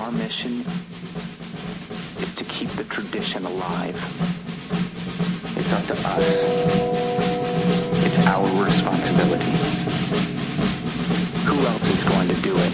Our mission is to keep the tradition alive. It's up to us. It's our responsibility. Who else is going to do it?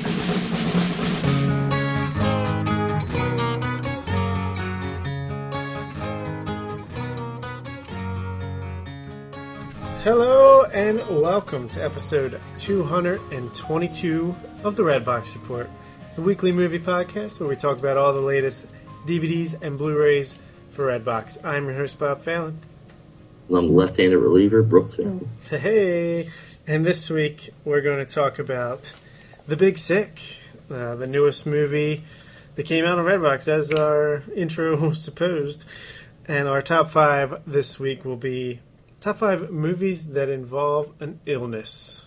Hello and welcome to episode 222 of the Red Box Report, the weekly movie podcast where we talk about all the latest DVDs and Blu-rays for Redbox. I'm your host Bob Fallon. And I'm the left-handed reliever, Brooks Fallon. Hey, and this week we're going to talk about The Big Sick, uh, the newest movie that came out on Redbox, as our intro supposed. And our top five this week will be top five movies that involve an illness.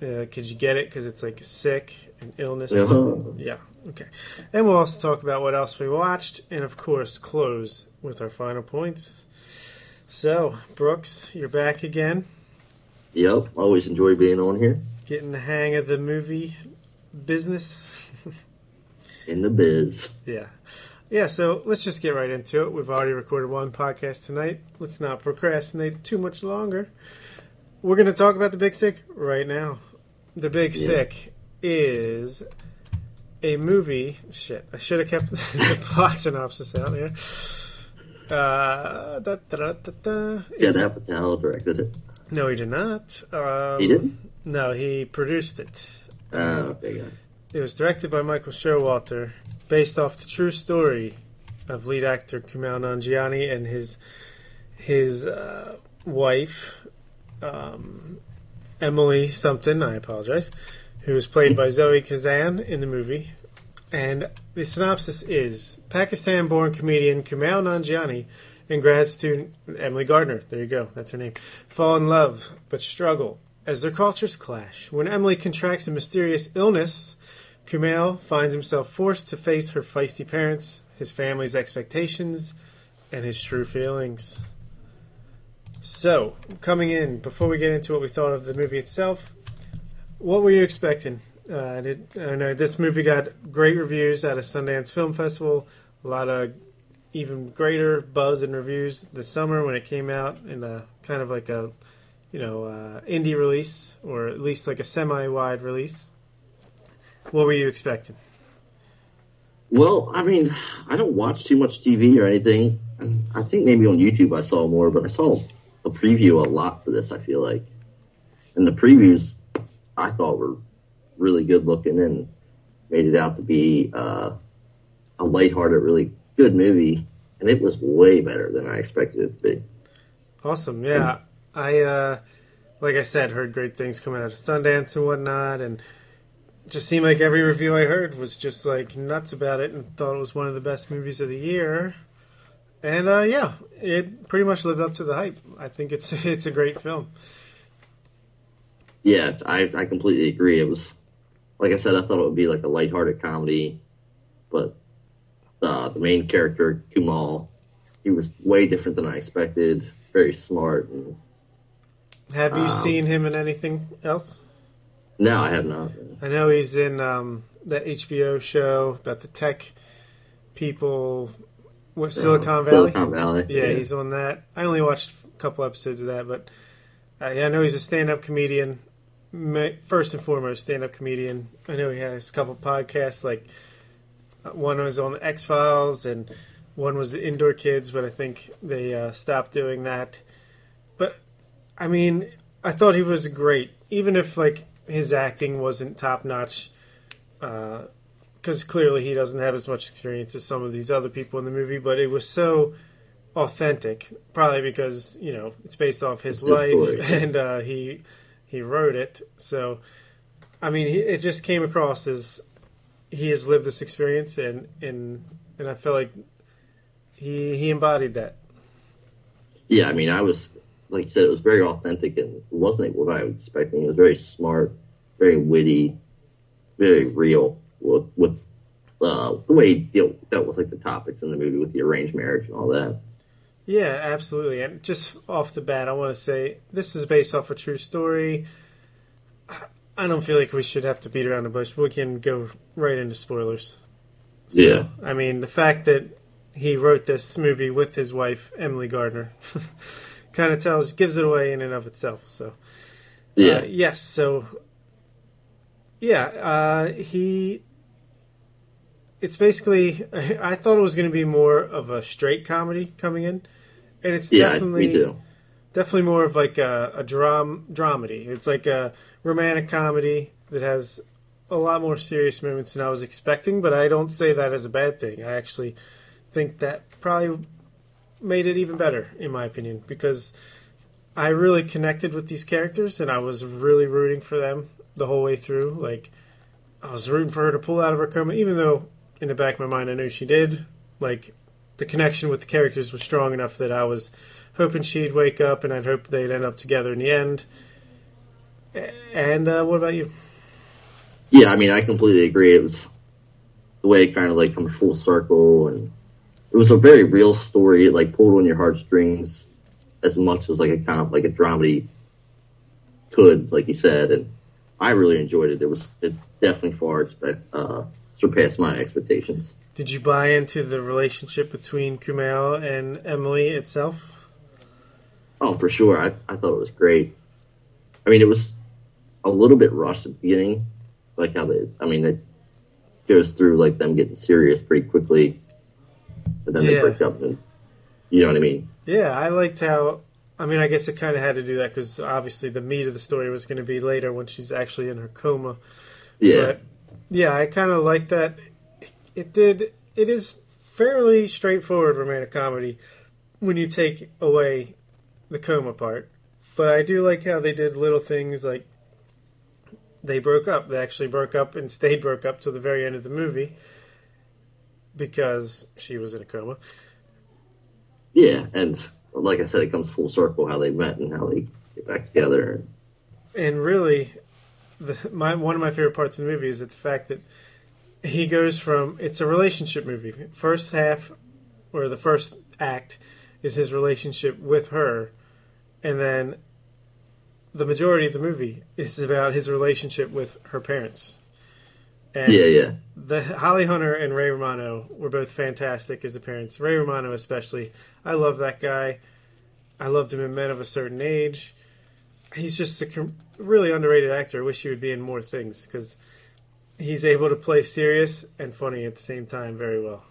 Uh, could you get it? Because it's like sick and illness. Yeah. Okay. And we'll also talk about what else we watched, and of course, close with our final points. So, Brooks, you're back again, Yep, always enjoy being on here getting the hang of the movie business. in the biz. yeah. Yeah, so let's just get right into it. We've already recorded one podcast tonight. Let's not procrastinate too much longer. We're going to talk about The Big Sick right now. The Big Yeah. Sick is a movie. Shit, I should have kept the plot synopsis out here. Uh, da, da, da. Judd It's- Apatow directed it. No, he did not. Um, He didn't? No, he produced it. Oh, okay, yeah. It was directed by Michael Showalter, based off the true story of lead actor Kumail Nanjiani and his his uh, wife, um, Emily something. I apologize, who was played by Zoe Kazan in the movie. And the synopsis is: Pakistan-born comedian Kumail Nanjiani and grad student Emily Gardner. There you go. That's her name. Fall in love, but struggle as their cultures clash. When Emily contracts a mysterious illness, Kumail finds himself forced to face her feisty parents, his family's expectations, and his true feelings. So, coming in, before we get into what we thought of the movie itself, what were you expecting? Uh, did, I know this movie got great reviews at a Sundance Film Festival, a lot of even greater buzz and reviews this summer when it came out in a kind of like a you know uh, indie release or at least like a semi-wide release. What were you expecting? Well, I mean, I don't watch too much TV or anything. I think maybe on YouTube I saw more, but I saw a preview a lot for this. I feel like, and the previews I thought were really good looking and made it out to be uh, a lighthearted, really good movie, and it was way better than I expected it to be. Awesome, yeah. I uh, like I said, heard great things coming out of Sundance and whatnot, and just seemed like every review I heard was just like nuts about it, and thought it was one of the best movies of the year. And uh, yeah, it pretty much lived up to the hype. I think it's it's a great film. Yeah, I I completely agree. It was like I said, I thought it would be like a lighthearted comedy, but uh, the main character Kumail, he was way different than I expected. Very smart, and Have you Um, seen him in anything else? no, I have not. I know he's in um, that HBO show about the tech people, what Silicon Valley. Silicon Valley. Yeah, he's on that. I only watched a couple episodes of that, but uh, yeah, I know he's a stand-up comedian. First and foremost, stand-up comedian. I know he has a couple podcasts. Like uh, one was on the X Files, and one was the Indoor Kids, but I think they uh, stopped doing that. But I mean, I thought he was great, even if like his acting wasn't top notch. Because clearly he doesn't have as much experience as some of these other people in the movie, but it was so authentic. Probably because you know it's based off his life, and uh, he he wrote it. So, I mean, he, it just came across as he has lived this experience, and and and I feel like he he embodied that. Yeah, I mean, I was like you said, it was very authentic, and wasn't what I was expecting. It was very smart, very witty, very real with, with uh, the way he dealt, dealt with like the topics in the movie with the arranged marriage and all that. Yeah, absolutely. And just off the bat, I want to say this is based off a true story. I don't feel like we should have to beat around the bush. We can go right into spoilers. So, Yeah. I mean, the fact that he wrote this movie with his wife Emily Gardner kind of tells gives it away in and of itself. So Yeah. uh, yes, so yeah, uh, he. It's basically. I, thought it was going to be more of a straight comedy coming in, and it's yeah, definitely definitely more of like a, a dram dramedy. It's like a romantic comedy that has a lot more serious moments than I was expecting. But I don't say that as a bad thing. I actually think that probably made it even better, in my opinion, because I really connected with these characters and I was really rooting for them the whole way through. Like I was rooting for her to pull out of her coma, even though in the back of my mind I knew she did. Like the connection with the characters was strong enough that I was hoping she'd wake up and I'd hope they'd end up together in the end. And uh, what about you? Yeah, I mean, I completely agree. It was the way it kind of like comes full circle, and it was a very real story. It like pulled on your heartstrings as much as like a comp, like a dramedy could, like you said. And I really enjoyed it. It was it definitely far expect, uh, surpassed my expectations. Did you buy into the relationship between Kumail and Emily itself? Oh, for sure. I, I thought it was great. I mean, it was a little bit rushed at the beginning, like how they. I mean, it goes through like them getting serious pretty quickly, and then they break up, and you know what I mean. Yeah, I liked how. I mean, I guess it kind of had to do that because obviously the meat of the story was going to be later when she's actually in her coma. Yeah, But yeah, I kind of like that. It did. It is fairly straightforward romantic comedy when you take away the coma part. But I do like how they did little things like they broke up. They actually broke up and stayed broke up till the very end of the movie because she was in a coma. yeah, and like I said, it comes full circle how they met and how they get back together. and really, the, my one of my favorite parts of the movie is that the fact that he goes from it's a relationship movie. First half, or the first act, is his relationship with her, and then the majority of the movie is about his relationship with her parents. And Yeah, yeah, the Holly Hunter and Ray Romano were both fantastic as the parents. Ray Romano, especially, I love that guy. I loved him in Men of a Certain Age. He's just a really underrated actor. I wish he would be in more things because he's able to play serious and funny at the same time very well.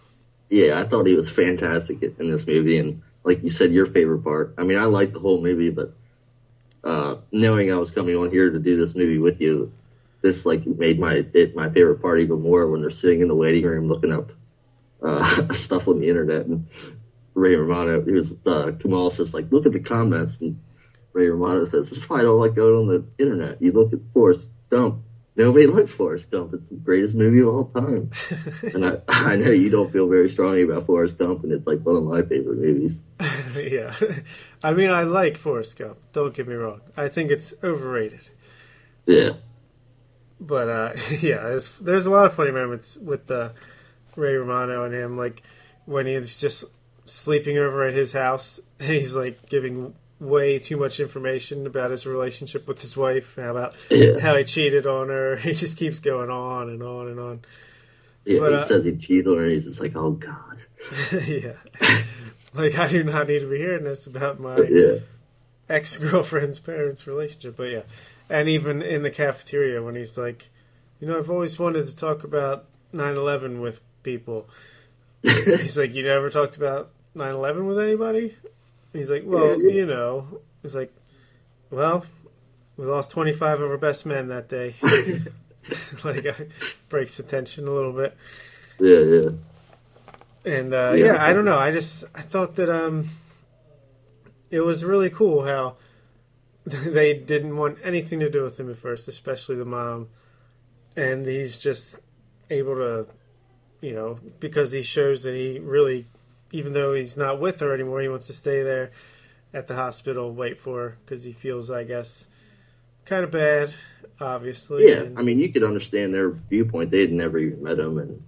yeah. I thought he was fantastic in in this movie, and like you said, your favorite part. I mean, I liked the whole movie, but uh, knowing I was coming on here to do this movie with you, this like made my it my favorite part even more when they're sitting in the waiting room looking up uh, stuff on the internet and Ray Romano he was uh, Kamal says like look at the comments and Ray Romano says this is why I don't like going on the internet you look at Forrest Gump nobody likes Forrest Gump it's the greatest movie of all time and I, I know you don't feel very strongly about Forrest Gump and it's like one of my favorite movies yeah. I mean, I like Forrest Gump. Don't get me wrong. I think it's overrated. yeah But uh, yeah, there's there's a lot of funny moments with uh, Ray Romano and him, like when he's just sleeping over at his house and he's like giving way too much information about his relationship with his wife, how about yeah how he cheated on her. He just keeps going on and on and on. yeah But, he uh, says he cheated on her and he's just like oh god yeah, like I do not need to be hearing this about my yeah ex girlfriend's parents' relationship. But yeah, and even in the cafeteria when he's like, you know, I've always wanted to talk about 9/11 with people. He's like, you never talked about 9/11 with anybody. He's like, well, Yeah. you know. He's like, well, we lost 25 of our best men that day. like, breaks the tension a little bit. yeah yeah And uh, Yeah. yeah, I don't know. I just I thought that um, it was really cool how they didn't want anything to do with him at first, especially the mom, and he's just able to, you know, because he shows that he really, even though he's not with her anymore, he wants to stay there at the hospital, wait for her because he feels, I guess, kind of bad, obviously. Yeah, and- I mean, you could understand their viewpoint. They had never even met him, and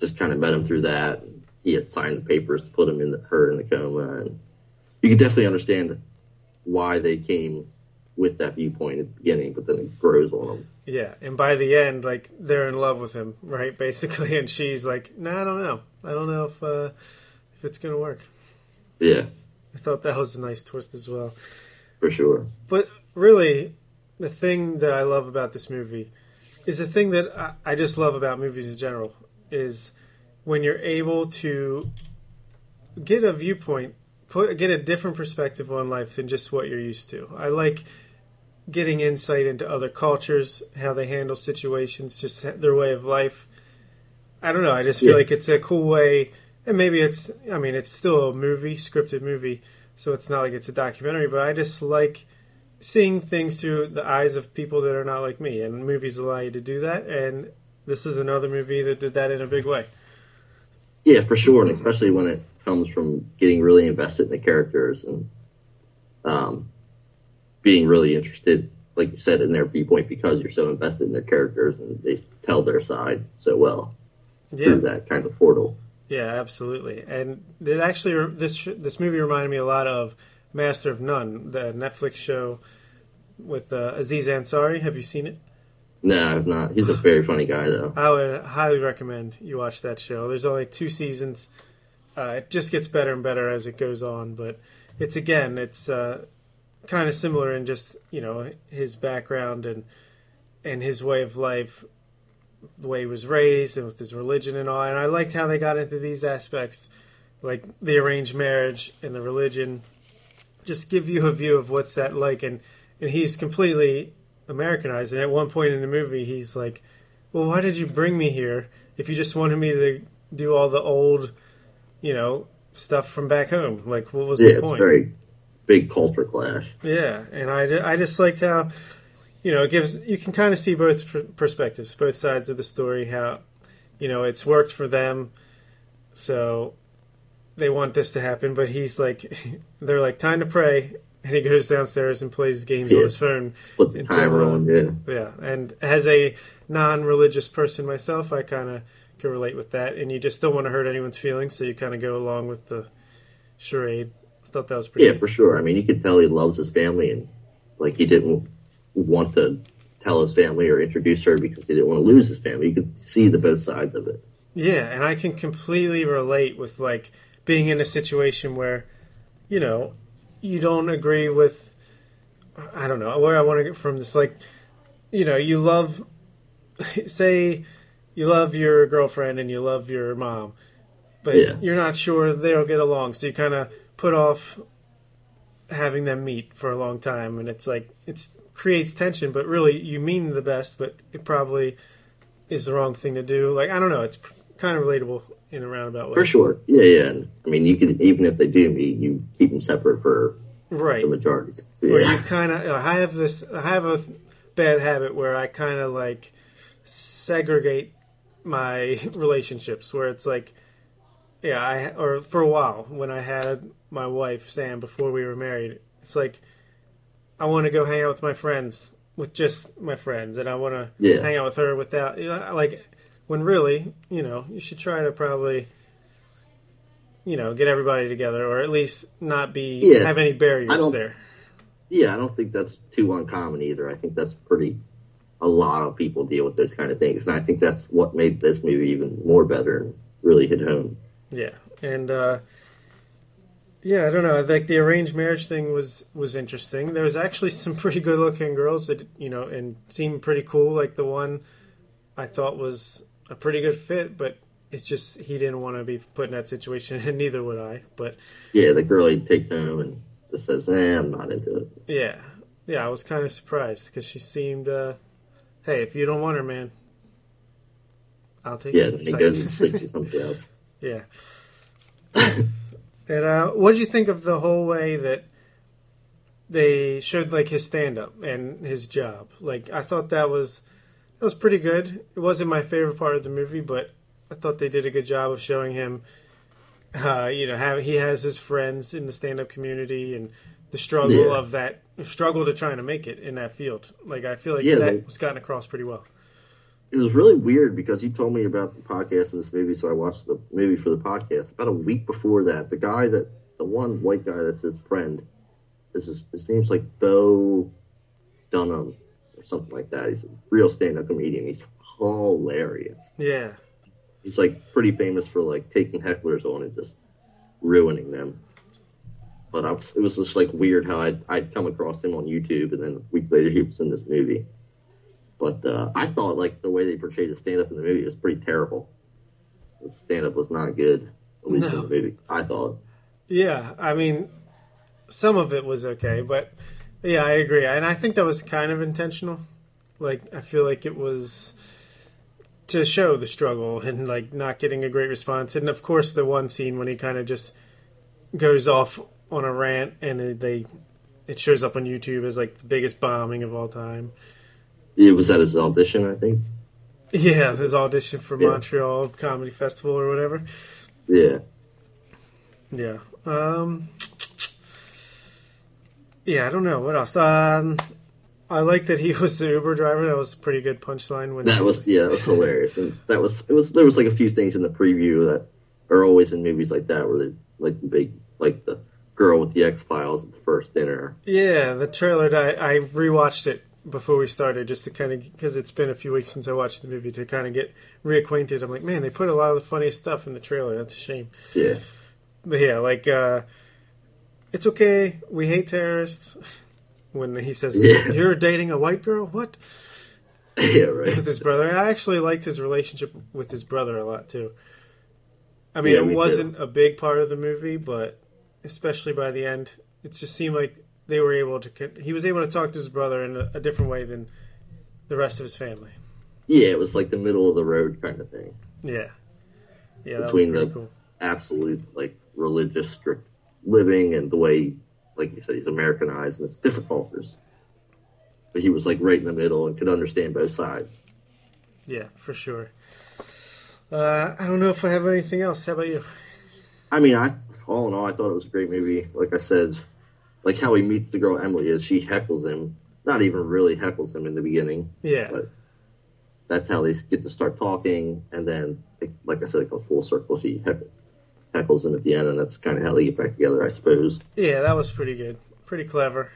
just kind of met him through that. He had signed the papers to put him in the, her in the coma, and you could definitely understand why they came with that viewpoint at the beginning. But then it grows on them. Yeah, and by the end, like they're in love with him, right? Basically, and she's like, "Nah, I don't know. I don't know if uh, if it's gonna work." Yeah, I thought that was a nice twist as well. for sure. But really, the thing that I love about this movie is the thing that I, I just love about movies in general is when you're able to get a viewpoint, put get a different perspective on life than just what you're used to. I like getting insight into other cultures, how they handle situations, just their way of life. I don't know. I just feel Yeah. like it's a cool way, and maybe it's. I mean, it's still a movie, scripted movie, so it's not like it's a documentary. But I just like seeing things through the eyes of people that are not like me, and movies allow you to do that. And this is another movie that did that in a big way. Yeah, for sure, and especially when it comes from getting really invested in the characters and um, being really interested, like you said, in their viewpoint because you're so invested in their characters and they tell their side so well Yeah, through that kind of portal. yeah, absolutely. And it actually this this movie reminded me a lot of Master of None, the Netflix show with uh, Aziz Ansari. Have you seen it? No, I've not. He's a very funny guy, though. I would highly recommend you watch that show. There's only two seasons. Uh, it just gets better and better as it goes on, but it's again, it's uh, kind of similar in just you know his background and and his way of life, the way he was raised, and with his religion and all. And I liked how they got into these aspects, like the arranged marriage and the religion. Just give you a view of what's that like, and and he's completely Americanized. And at one point in the movie, he's like, "Well, why did you bring me here if you just wanted me to do all the old, you know, stuff from back home? Like, what was Yeah, the it's point?" very big culture clash. Yeah, and I, I just liked how, you know, it gives you can kind of see both perspectives, both sides of the story. How, you know, it's worked for them, so they want this to happen. But he's like, they're like, time to pray, and he goes downstairs and plays games on his phone. Puts the timer on, yeah. Yeah, and as a non-religious person myself, I kind of can relate with that. And you just don't want to hurt anyone's feelings, so you kind of go along with the charade. I thought that was pretty. Yeah, for sure. I mean, you could tell he loves his family and like he didn't want to tell his family or introduce her because he didn't want to lose his family. You could see the both sides of it. Yeah, and I can completely relate with like being in a situation where, you know, you don't agree with I don't know, where I want to get from this like you know, you love say you love your girlfriend and you love your mom, but Yeah. you're not sure they'll get along, so you kind of put off having them meet for a long time and it's like it's creates tension, but really you mean the best, but it probably is the wrong thing to do. Like I don't know, it's kind of relatable in a roundabout way. For sure. Yeah, yeah. I mean, you can even if they do meet, you keep them separate for Right. the majority. So, Where you kind of, I have this, I have a bad habit where I kind of like segregate my relationships. Where it's like, yeah, I or for a while when I had my wife Sam before we were married, it's like I want to go hang out with my friends with just my friends, and I want to Yeah. hang out with her without, you know, like when really, you know, you should try to probably. You know, get everybody together, or at least not be Yeah. have any barriers there. Yeah, I don't think that's too uncommon either. I think that's pretty. A lot of people deal with those kind of things, and I think that's what made this movie even more better and really hit home. Yeah, and uh, yeah, I don't know. Like the arranged marriage thing was was interesting. There was actually some pretty good looking girls that you know and seemed pretty cool. Like the one I thought was a pretty good fit, but it's just he didn't want to be put in that situation, and neither would I. But Yeah, the girl he takes home and just says, "Eh, I'm not into it." yeah, yeah, I was kind of surprised because she seemed. Uh, hey, if you don't want her, man, I'll take Yeah, then he goes and sleeps with somebody else. Yeah. and uh, what did you think of the whole way that they showed like his stand up and his job? Like I thought that was that was pretty good. It wasn't my favorite part of the movie, but I thought they did a good job of showing him. Uh, you know, how he has his friends in the stand up community and the struggle Yeah. of that struggle to trying to make it in that field. Like I feel like Yeah, that was gotten across pretty well. It was really weird because he told me about the podcast and this movie, so I watched the movie for the podcast. About a week before that, the guy that the one white guy that's his friend, this is his name's like Bo Dunham, or something like that. He's a real stand-up comedian. He's hilarious. Yeah. He's like pretty famous for like taking hecklers on and just ruining them. But I was, it was just like weird how I'd, I'd come across him on YouTube, and then a week later he was in this movie. But uh, I thought like the way they portrayed his stand-up in the movie was pretty terrible. The stand-up was not good, at least No. in the movie. I thought. Yeah, I mean, some of it was okay, but yeah, I agree, and I think that was kind of intentional. Like, I feel like it was to show the struggle and like not getting a great response, and of course the one scene when he kind of just goes off on a rant, and they it shows up on YouTube as like the biggest bombing of all time. It was at his audition, I think. Yeah, his audition for Yeah. Montreal Comedy Festival or whatever. Yeah. Yeah. Um Yeah, I don't know. What else? Um I like that he was the Uber driver. That was a pretty good punchline when That was yeah, that was hilarious, and that was it was there was like a few things in the preview that are always in movies like that where they like the big like the girl with the X Files at the first dinner. Yeah, the trailer I, I rewatched it before we started just to kind of because it's been a few weeks since I watched the movie to kind of get reacquainted. I'm like, man, they put a lot of the funniest stuff in the trailer. That's a shame. Yeah, But yeah, like uh it's okay. We hate terrorists. When he says, Yeah. "You're dating a white girl," what? yeah, right. with his brother. I actually liked his relationship with his brother a lot too. I mean, Yeah, it wasn't a big part of the movie, but especially by the end, it just seemed like they were able to. He was able to talk to his brother in a, a different way than the rest of his family. Yeah, it was like the middle of the road kind of thing. Yeah, yeah, Between the- cool. Absolute like religious strict living and the way, like you said, he's Americanized and it's cultures. But he was like right in the middle and could understand both sides. Yeah, for sure. Uh, I don't know if I have anything else. How about you? I mean, I all in all, I thought it was a great movie. Like I said, like how he meets the girl Emily is she heckles him, not even really heckles him in the beginning. Yeah, But that's how they get to start talking, and then, it, like I said, it goes full circle. She heck, heckles him at the end, and that's kind of how they get back together, I suppose. yeah, that was pretty good. Pretty clever.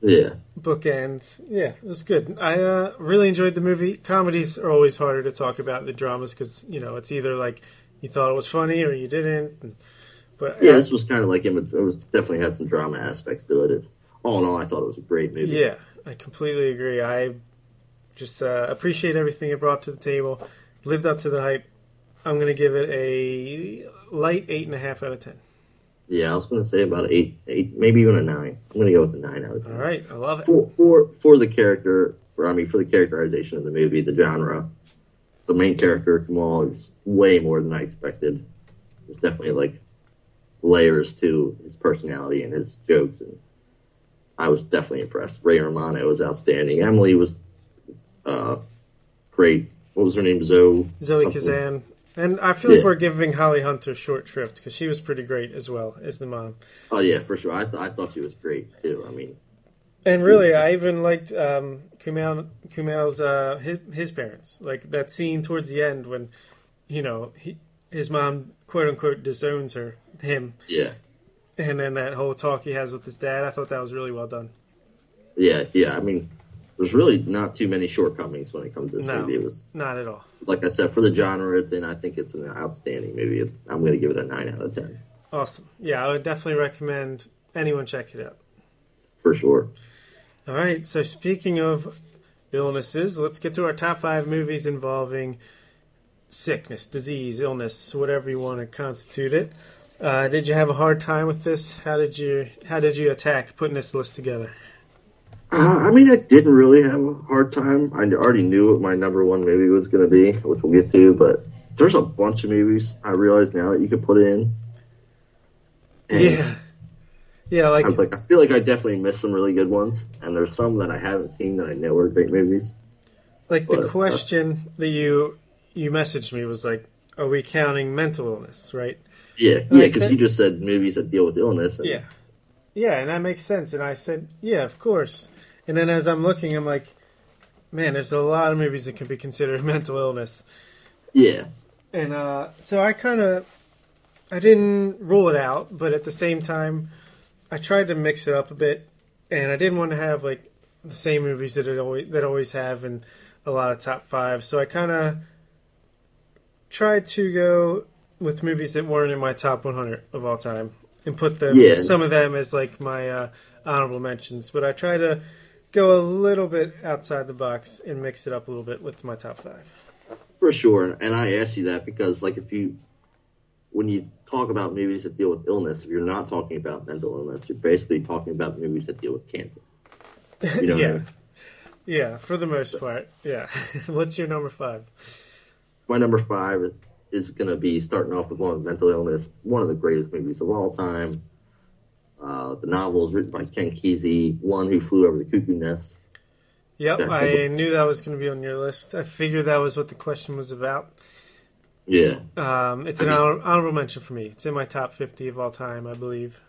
Yeah, bookends. Yeah, it was good. I uh, really enjoyed the movie. Comedies are always harder to talk about than dramas because you know it's either like you thought it was funny or you didn't. And, but yeah. This was kind of like him. It was definitely had some drama aspects to it. it. All in all, I thought it was a great movie. yeah, I completely agree. I just uh, appreciate everything it brought to the table. Lived up to the hype. I'm gonna give it a light eight and a half out of ten. Yeah, I was going to say about eight, eight, maybe even a nine. I'm going to go with a nine out of ten. All right, I love it. for for for the character for I mean for the characterization of the movie, the genre, the main character Kamal is way more than I expected. It's definitely like layers to his personality and his jokes, and I was definitely impressed. Ray Romano was outstanding. Emily was uh, great. What was her name? Zoe. Zoe something. Kazan. And I feel like we're giving Holly Hunter short shrift because she was pretty great as well as the mom. Oh yeah, for sure. I th- I thought she was great too. I mean, And really, I even liked um, Kumail, Kumail's uh, his, his parents. Like that scene towards the end when, you know, he, his mom quote unquote disowns her, him, yeah, and then that whole talk he has with his dad. I thought that was really well done. yeah, yeah. I mean, there's really not too many shortcomings when it comes to this No. movie. It was Not at all. like I said, for the genre it's in, I think it's an outstanding movie. I'm going to give it a nine out of ten Awesome. Yeah, I would definitely recommend anyone check it out. for sure. All right. So speaking of illnesses, let's get to our top five movies involving sickness, disease, illness, whatever you want to constitute it. Uh, did you have a hard time with this? How did you How did you attack putting this list together? Uh, I mean, I didn't really have a hard time. I already knew what my number one movie was going to be, which we'll get to. But there's a bunch of movies I realize now that you could put in. Yeah. Yeah, like I'm like I feel like I definitely missed some really good ones, and there's some that I haven't seen that I know are great movies. like the but, uh, question that you you messaged me was like, are we counting mental illness, right? Yeah, And yeah, because you just said movies that deal with illness. And Yeah. Yeah, and that makes sense. And I said, yeah, of course. And then as I'm looking, I'm like, man, there's a lot of movies that could be considered mental illness. yeah, And uh, so I kind of, I didn't rule it out, but at the same time, I tried to mix it up a bit, and I didn't want to have like the same movies that it always that always have in a lot of top five. So I kind of tried to go with movies that weren't in my top 100 of all time and put them Yeah. some of them as like my uh, honorable mentions. But I try to go a little bit outside the box and mix it up a little bit with my top five. For sure, and I asked you that because, like, if you, when you talk about movies that deal with illness, if you're not talking about mental illness, you're basically talking about movies that deal with cancer. You know what I yeah, mean? yeah, for the most part. Yeah. What's your number five? My number five is going to be starting off with one with mental illness, one of the greatest movies of all time. Uh, the novel is written by Ken Kesey, One Who Flew Over the Cuckoo Nest. Yep, Yeah, I knew that was going to be on your list. I figured that was what the question was about. Yeah, Um, it's an honor- honorable mention for me. It's in my top 50 of all time, I believe.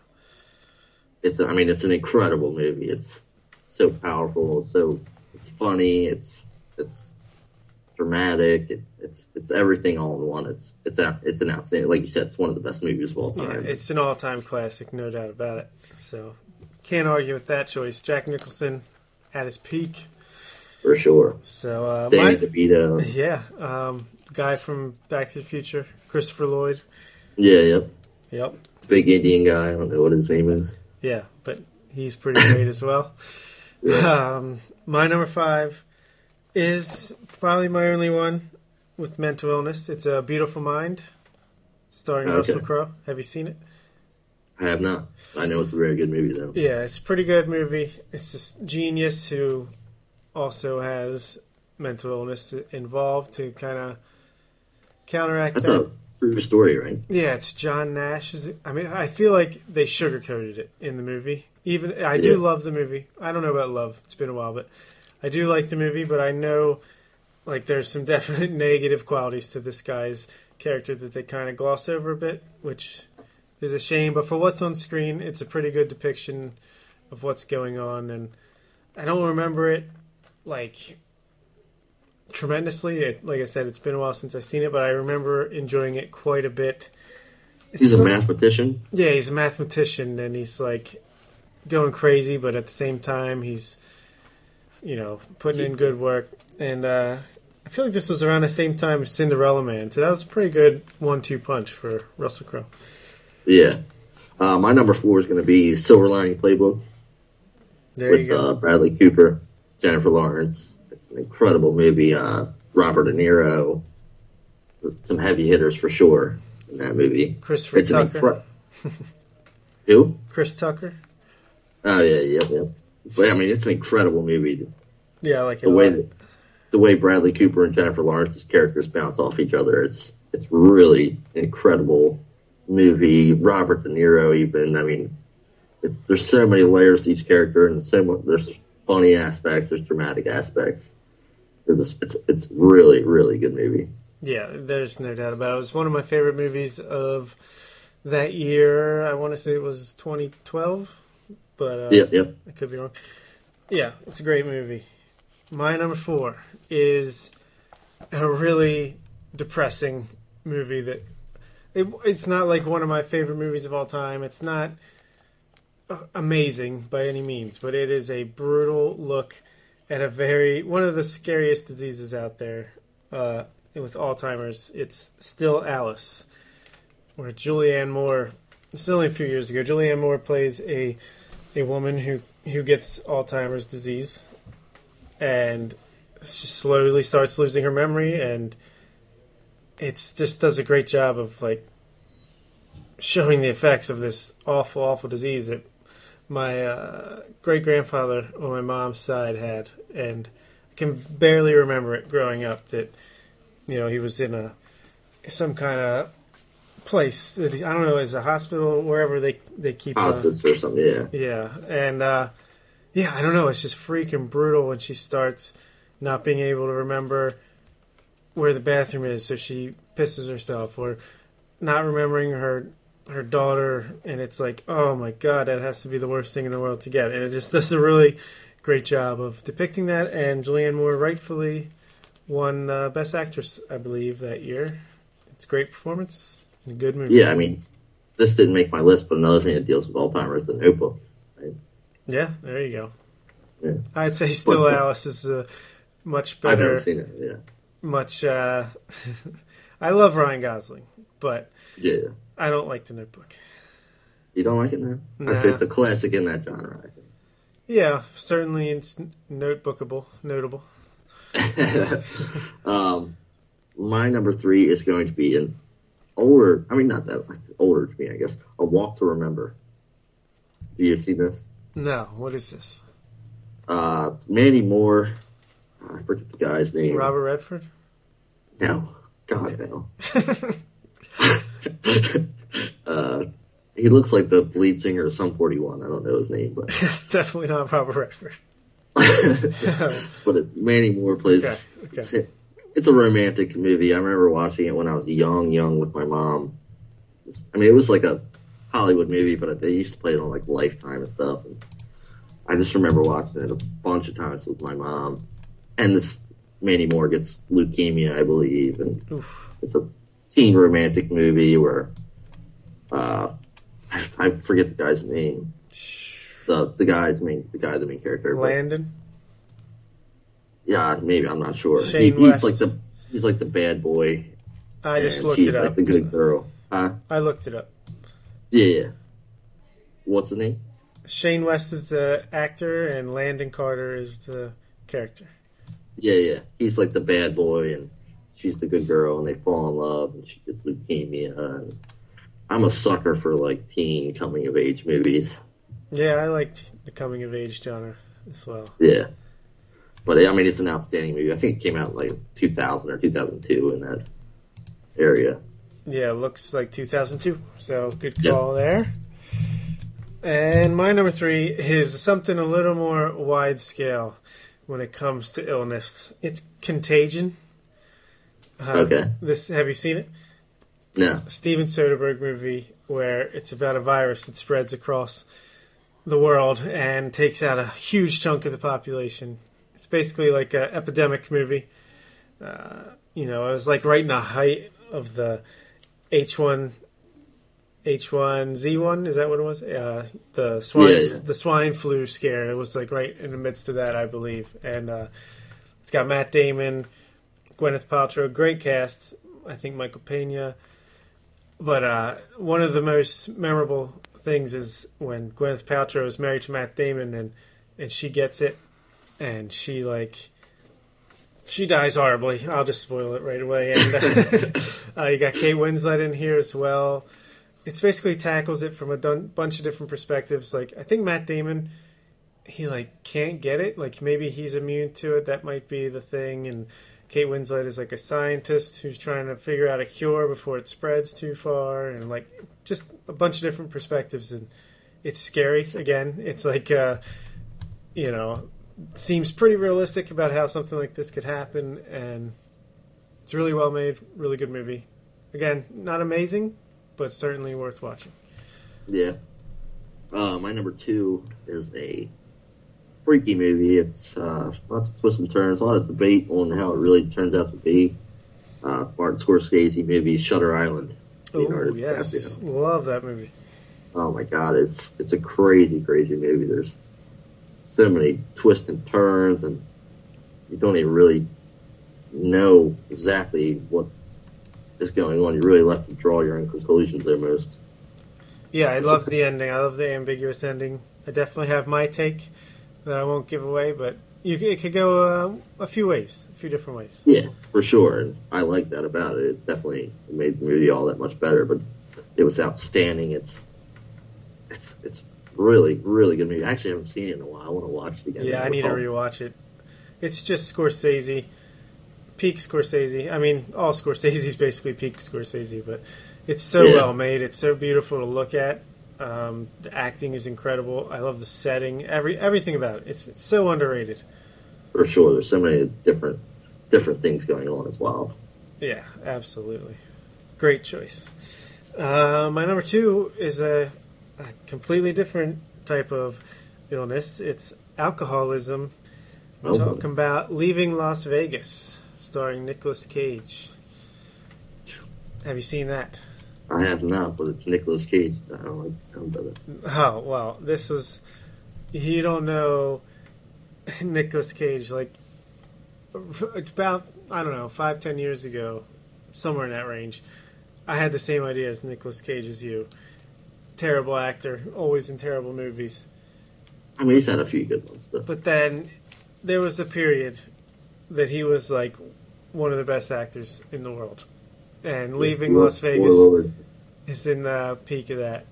it's I mean it's an incredible movie. It's so powerful, so it's funny, it's it's dramatic, it, it's it's everything all in one. It's it's a, it's an outstanding, like you said, it's one of the best movies of all Yeah, time. it's an all-time classic, no doubt about it. So, can't argue with that choice. Jack Nicholson at his peak. for sure. So, uh, Danny my, DeVito, yeah, um, guy from Back to the Future, Christopher Lloyd. yeah, yep, Yep, big Indian guy. I don't know what his name is. yeah, but he's pretty great as well. Um, my number five is probably my only one with mental illness. It's a Beautiful Mind, starring Okay. Russell Crowe. Have you seen it? I have not. I know it's a very good movie though. Yeah, it's a pretty good movie. It's this genius who also has mental illness involved to kind of counteract That's that. a true story, right? Yeah, it's John Nash. I mean, I feel like they sugarcoated it in the movie. Even I do Yeah. love the movie. I don't know about love. It's been a while, but I do like the movie. But I know, like, there's some definite negative qualities to this guy's character that they kind of gloss over a bit, which is a shame. But for what's on screen, it's a pretty good depiction of what's going on. And I don't remember it like tremendously. It, like I said, it's been a while since I've seen it, but I remember enjoying it quite a bit. It's He's a mathematician. yeah, he's a mathematician and he's like going crazy, but at the same time, he's you know putting in good work. And uh, I feel like this was around the same time as Cinderella Man, so that was a pretty good one-two punch for Russell Crowe. Yeah. Uh, my number four is going to be Silver Lining Playbook There you with go. uh, Bradley Cooper, Jennifer Lawrence. It's an incredible movie. Uh, Robert De Niro, some heavy hitters for sure in that movie. Christopher It's Tucker. incre- Who? Chris Tucker. Oh yeah, yeah, yeah. But I mean, it's an incredible movie. Yeah, I like it. The a way lot. that, the way Bradley Cooper and Jennifer Lawrence's characters bounce off each other, it's it's really incredible movie. Robert De Niro, even I mean, it, there's so many layers to each character, and so much, there's funny aspects, there's dramatic aspects. It's it's it's really really good movie. Yeah, there's no doubt about it. It was one of my favorite movies of that year. I want to say it was 2012, but uh, yeah, yep. I could be wrong. Yeah, it's a great movie. My number four is a really depressing movie that it, it's not like one of my favorite movies of all time. It's not uh, amazing by any means, but it is a brutal look at a very one of the scariest diseases out there uh, with Alzheimer's. It's still Alice, where Julianne Moore. Is only a few years ago. Julianne Moore plays a a woman who who gets Alzheimer's disease, and she slowly starts losing her memory, and it's just does a great job of like showing the effects of this awful, awful disease that my uh, great grandfather on my mom's side had, and I can barely remember it growing up. That you know he was in a some kind of place that he, I don't know, is a hospital, wherever they they keep. uh, Hospice or something. Yeah, yeah, and uh, yeah, I don't know. It's just freaking brutal when she starts not being able to remember where the bathroom is, so she pisses herself, or not remembering her her daughter, and it's like, oh my god, that has to be the worst thing in the world to get. And it just does a really great job of depicting that. And Julianne Moore rightfully won uh, Best Actress, I believe, that year. It's a great performance and a good movie. yeah. I mean, this didn't make my list, but another thing that deals with Alzheimer's is the Notebook. Yeah, there you go. Yeah. I'd say Still But- Alice is a much better. I've never seen it. Yeah, much. Uh, I love Ryan Gosling, but yeah. I don't like The Notebook. You don't like it, man? Nah. It's a classic in that genre. I think. Yeah, certainly it's notebookable, notable. um, my number three is going to be an older. I mean, not that much older to me, I guess. A Walk to Remember. Do you see this? No, what is this? Uh, Mandy Moore. I forget the guy's name. Robert Redford? No, God no. uh, he looks like the lead singer of Sum 41. I don't know his name, but It's definitely not Robert Redford. but it, Mandy Moore plays. Okay, okay. It's, it's a romantic movie. I remember watching it when I was young, young with my mom. I mean, it was like a Hollywood movie, but they used to play it on like Lifetime and stuff. And I just remember watching it a bunch of times with my mom. And this Mandy Moore gets leukemia, I believe, and Oof. it's a teen romantic movie where uh, I, I forget the guy's name. The the guy's main the guy the main character. but- Landon? yeah, maybe I'm not sure. He, Shane he's like the he's like the bad boy. I just looked it like up. the good girl. Huh? I looked it up. Yeah, yeah. What's his name? Shane West is the actor, and Landon Carter is the character. Yeah, yeah. He's like the bad boy, and she's the good girl, and they fall in love, and she gets leukemia. And I'm a sucker for like teen coming of age movies. Yeah, I liked the coming of age genre as well. Yeah. But I mean, it's an outstanding movie. I think it came out like 2000 or 2002 in that area. Yeah, looks like 2002. So good Yep. call there. And my number three is something a little more wide scale when it comes to illness. It's Contagion. Uh, Okay. This have you seen it? No. Steven Soderbergh movie where it's about a virus that spreads across the world and takes out a huge chunk of the population. It's basically like an epidemic movie. Uh, you know, it was like right in the height of the H1 H1Z1 is that what it was? Uh, the swine Yeah, yeah. the swine flu scare. It was like right in the midst of that, I believe. And uh, it's got Matt Damon, Gwyneth Paltrow, great cast. I think Michael Pena. But uh, one of the most memorable things is when Gwyneth Paltrow is married to Matt Damon and and she gets it and she like she dies horribly. I'll just spoil it right away. And uh, uh, you got Kate Winslet in here as well. It's basically tackles it from a dun- bunch of different perspectives. Like I think Matt Damon, he like can't get it. Like maybe he's immune to it. That might be the thing. And Kate Winslet is like a scientist who's trying to figure out a cure before it spreads too far. And like just a bunch of different perspectives. And it's scary. Again, it's like uh, you know seems pretty realistic about how something like this could happen, and it's really well made, really good movie. Again, not amazing, but certainly worth watching. Yeah. Uh, my number two is a freaky movie. It's uh, lots of twists and turns, a lot of debate on how it really turns out to be. Uh, Martin Scorsese movie Shutter Island. Oh yes, love that movie. Oh my god, it's it's a crazy, crazy movie. There's so many twists and turns, and you don't even really know exactly what is going on. You're really left to draw your own conclusions almost. Yeah, I love the ending. I love the ambiguous ending. I definitely have my take that I won't give away, but you, it could go uh, a few ways, a few different ways. Yeah, for sure, and I like that about it. It definitely made the movie all that much better. But it was outstanding. It's it's it's really really good movie. I actually haven't seen it in a while. I want to watch it again. Yeah, I need to rewatch it. It's just Scorsese, peak Scorsese. I mean, all Scorsese's basically peak Scorsese, but it's so Yeah. well made. It's so beautiful to look at. Um, the acting is incredible. I love the setting. Every everything about it. It's, it's so underrated. for sure. There's so many different different things going on as well. Yeah, absolutely. Great choice. Uh, my number two is a, a completely different type of illness. It's alcoholism. We're Oh. talking about Leaving Las Vegas, starring Nicolas Cage. Have you seen that? I have not, but it's Nicolas Cage. I don't like the sound of it. Oh well, this is you don't know Nicolas Cage like about I don't know five ten years ago, somewhere in that range. I had the same idea as Nicolas Cage as you. Terrible actor, always in terrible movies. I mean, he's had a few good ones, but But then there was a period that he was like one of the best actors in the world, and leaving Las Vegas is in the peak of that.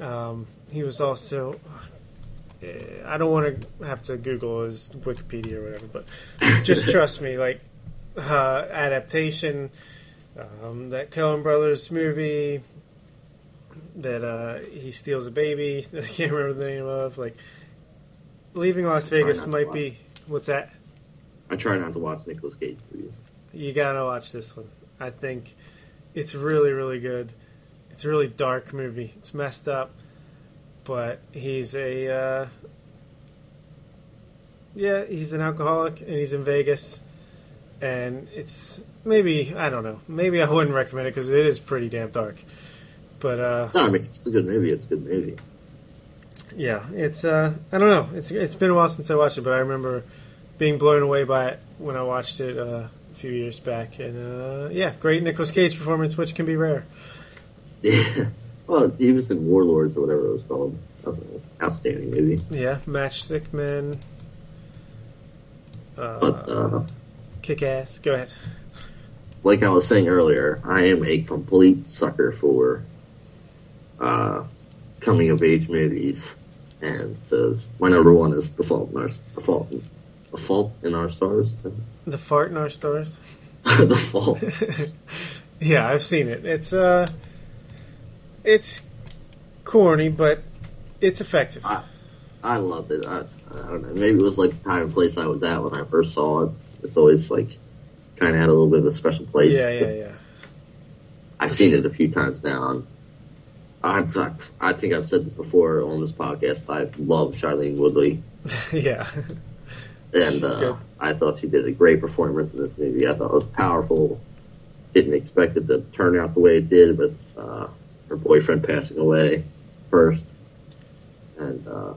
Um, he was also. eh, I don't want to have to Google his Wikipedia or whatever, but just trust me. Like uh, adaptation, um, that Coen Brothers movie, that uh, he steals a baby that I can't remember the name of. Like leaving Las Vegas might be. What's that? I try not to watch Nicolas Cage movies. You gotta watch this one. I think it's really, really good. It's a really dark movie. It's messed up, but he's a uh, yeah, he's an alcoholic and he's in Vegas, and it's maybe I don't know. Maybe I wouldn't recommend it because it is pretty damn dark. But uh, No, I mean it's a good movie. It's a good movie. yeah, it's uh, I don't know. It's it's been a while since I watched it, but I remember being blown away by it when I watched it uh, a few years back. And uh, yeah, great Nicolas Cage performance, which can be rare. Yeah. Well, he was in Warlords or whatever it was called. Uh, Outstanding movie. Yeah, Matchstick Men, But uh, uh, Kick Ass. Go ahead. like I was saying earlier, I am a complete sucker for uh, coming of age movies, and so my number one is The Fault in Our The Fault The Fault in Our Stars. The Fart in Our Stars. the Fault. Yeah, I've seen it. It's uh, it's corny, but it's effective. I, I loved it. I, I don't know. Maybe it was like the time and place I was at when I first saw it. It's always like kind of had a little bit of a special place. Yeah, yeah, yeah. I've seen it a few times now. I've, I think I've said this before on this podcast. I love Shailene Woodley, yeah. And uh. I thought she did a great performance in this movie. I thought it was powerful. Didn't expect it to turn out the way it did, with uh, her boyfriend passing away first, and uh,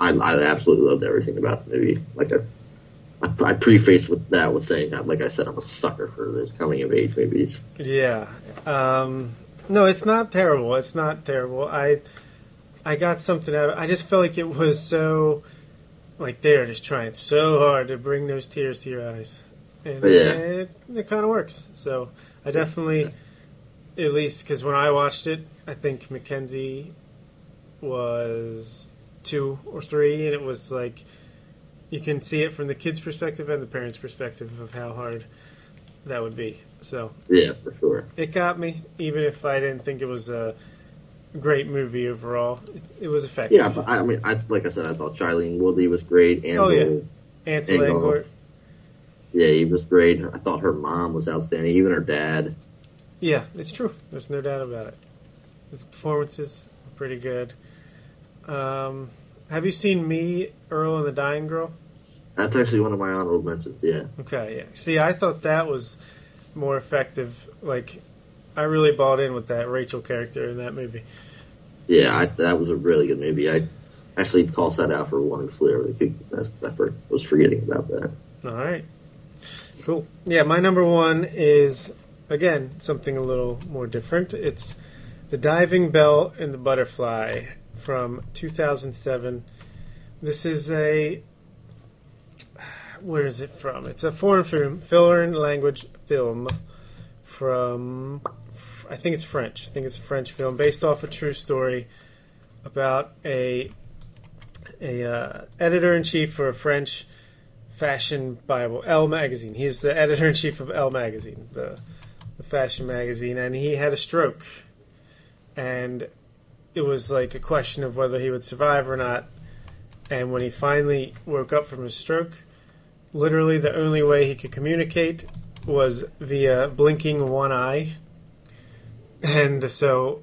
I, I absolutely loved everything about the movie. Like I, I, I preface with that with saying, that, like I said, I'm a sucker for those coming of age movies. Yeah. Um, no, it's not terrible. It's not terrible. I I got something out of I just felt like it was so like they're just trying so hard to bring those tears to your eyes. And Yeah. it, it kind of works. So I definitely, at least, because when I watched it, I think Mackenzie was two or three, and it was like you can see it from the kid's perspective and the parents' perspective of how hard that would be. So Yeah, for sure. it got me, even if I didn't think it was a great movie overall. It, it was effective. Yeah, but I, I mean, I like I said, I thought Shailene Woodley was great. Ansel, Oh, yeah. Ansel. Elgort. yeah, he was great. I thought her mom was outstanding. Even her dad. Yeah, it's true. There's no doubt about it. The performances were pretty good. Um, have you seen Me, Earl, and the Dying Girl? That's actually one of my honorable mentions. Yeah, Okay, yeah. See, I thought that was more effective. Like, I really bought in with that Rachel character in that movie. Yeah, I, that was a really good movie. I actually tossed that out for one flew over the cuckoo's nest I for, was forgetting about that. All right. Cool. Yeah, my number one is again something a little more different. It's The Diving Bell and the Butterfly from 2007. This is a where is it from? It's a foreign film, foreign language film from I think it's French. I think it's a French film based off a true story about a a uh, editor in chief for a French fashion Bible, Elle magazine. He's the editor in chief of Elle magazine, the the fashion magazine, and he had a stroke, and it was like a question of whether he would survive or not. And when he finally woke up from his stroke, literally the only way he could communicate was via blinking one eye. And so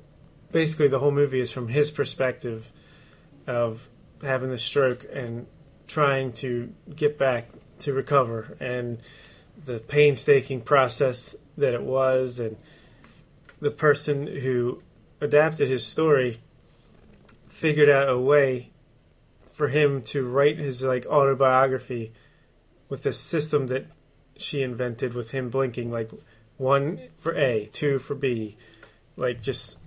basically the whole movie is from his perspective of having the stroke and trying to get back to recover and the painstaking process that it was and the person who adapted his story figured out a way for him to write his like autobiography with this system that she invented with him blinking like one for A, two for B, like just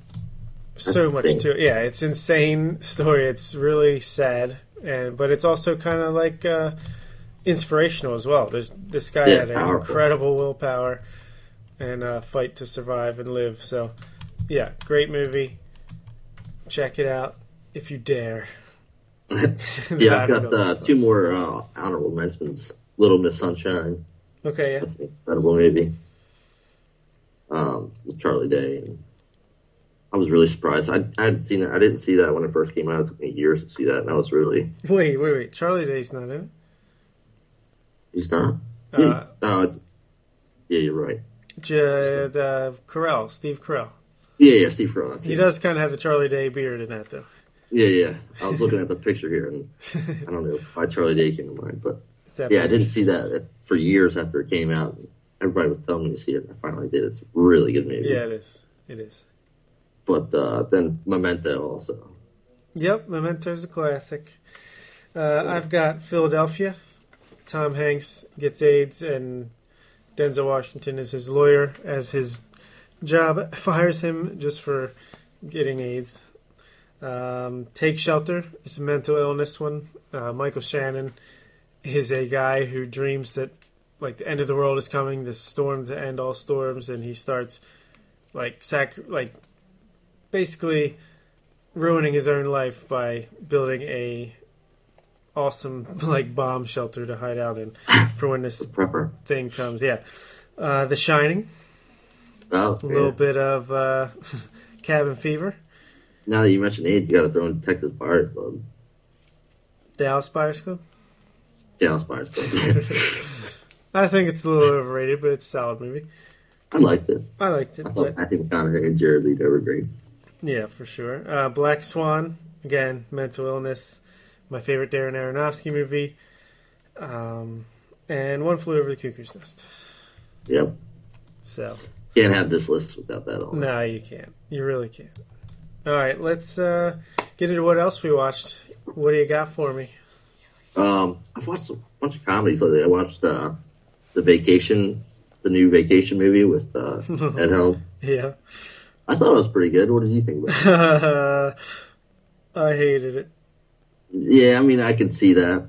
so That's much insane. to it. Yeah, it's insane story. It's really sad, and but it's also kind of like uh, inspirational as well. There's this guy Yeah, had an powerful. incredible willpower and uh, fight to survive and live. So, yeah, great movie. Check it out if you dare. yeah, I've got uh, two more uh, honorable mentions. Little Miss Sunshine. Okay, yeah. That's an incredible movie. Um, with Charlie Day. And I was really surprised. I, I hadn't seen that. I didn't see that when it first came out. It took me years to see that, and I was really. Wait, wait, wait. Charlie Day's not in it. He's not. Uh, yeah, uh, yeah, you're right. J- the Carell, Steve Carell. Yeah, yeah, Steve Carell. He does kind of have the Charlie Day beard in that, though. Yeah, yeah. I was looking at the picture here, and I don't know why Charlie Day came to mind, but yeah, I didn't see that for years after it came out. Everybody was telling me to see it. and I finally did. It's a really good movie. Yeah, it is. It is. But uh, then Memento also. Yep, Memento's a classic. Uh, I've got Philadelphia. Tom Hanks gets AIDS, and Denzel Washington is his lawyer, as his job fires him just for getting AIDS. Um, Take Shelter is a mental illness one. Uh, Michael Shannon is a guy who dreams that like the end of the world is coming, this storm to end all storms, and he starts like sac like basically ruining his own life by building a awesome like bomb shelter to hide out in for when this Prepper. thing comes. Yeah, uh, The Shining, Oh, a little yeah. bit of uh, Cabin Fever, Now that you mentioned AIDS, you got to throw in Texas Buyers Club. Dallas Buyers Club. Dallas Buyers Club. I think it's a little overrated, but it's a solid movie. I liked it. I liked it, I but Matthew McConaughey and Jared Leto were great. Yeah, for sure. Uh, Black Swan, again, mental illness. My favorite Darren Aronofsky movie. Um, and One Flew Over the Cuckoo's Nest. Yep. So, Can't have this list without that on. no, you can't. You really can't. All right, let's uh, get into what else we watched. What do you got for me? Um, I've watched a bunch of comedies lately. I watched uh, the Vacation, the new Vacation movie with uh, Ed Helm. Yeah. I thought it was pretty good. What did you think about it? I hated it. Yeah, I mean, I can see that.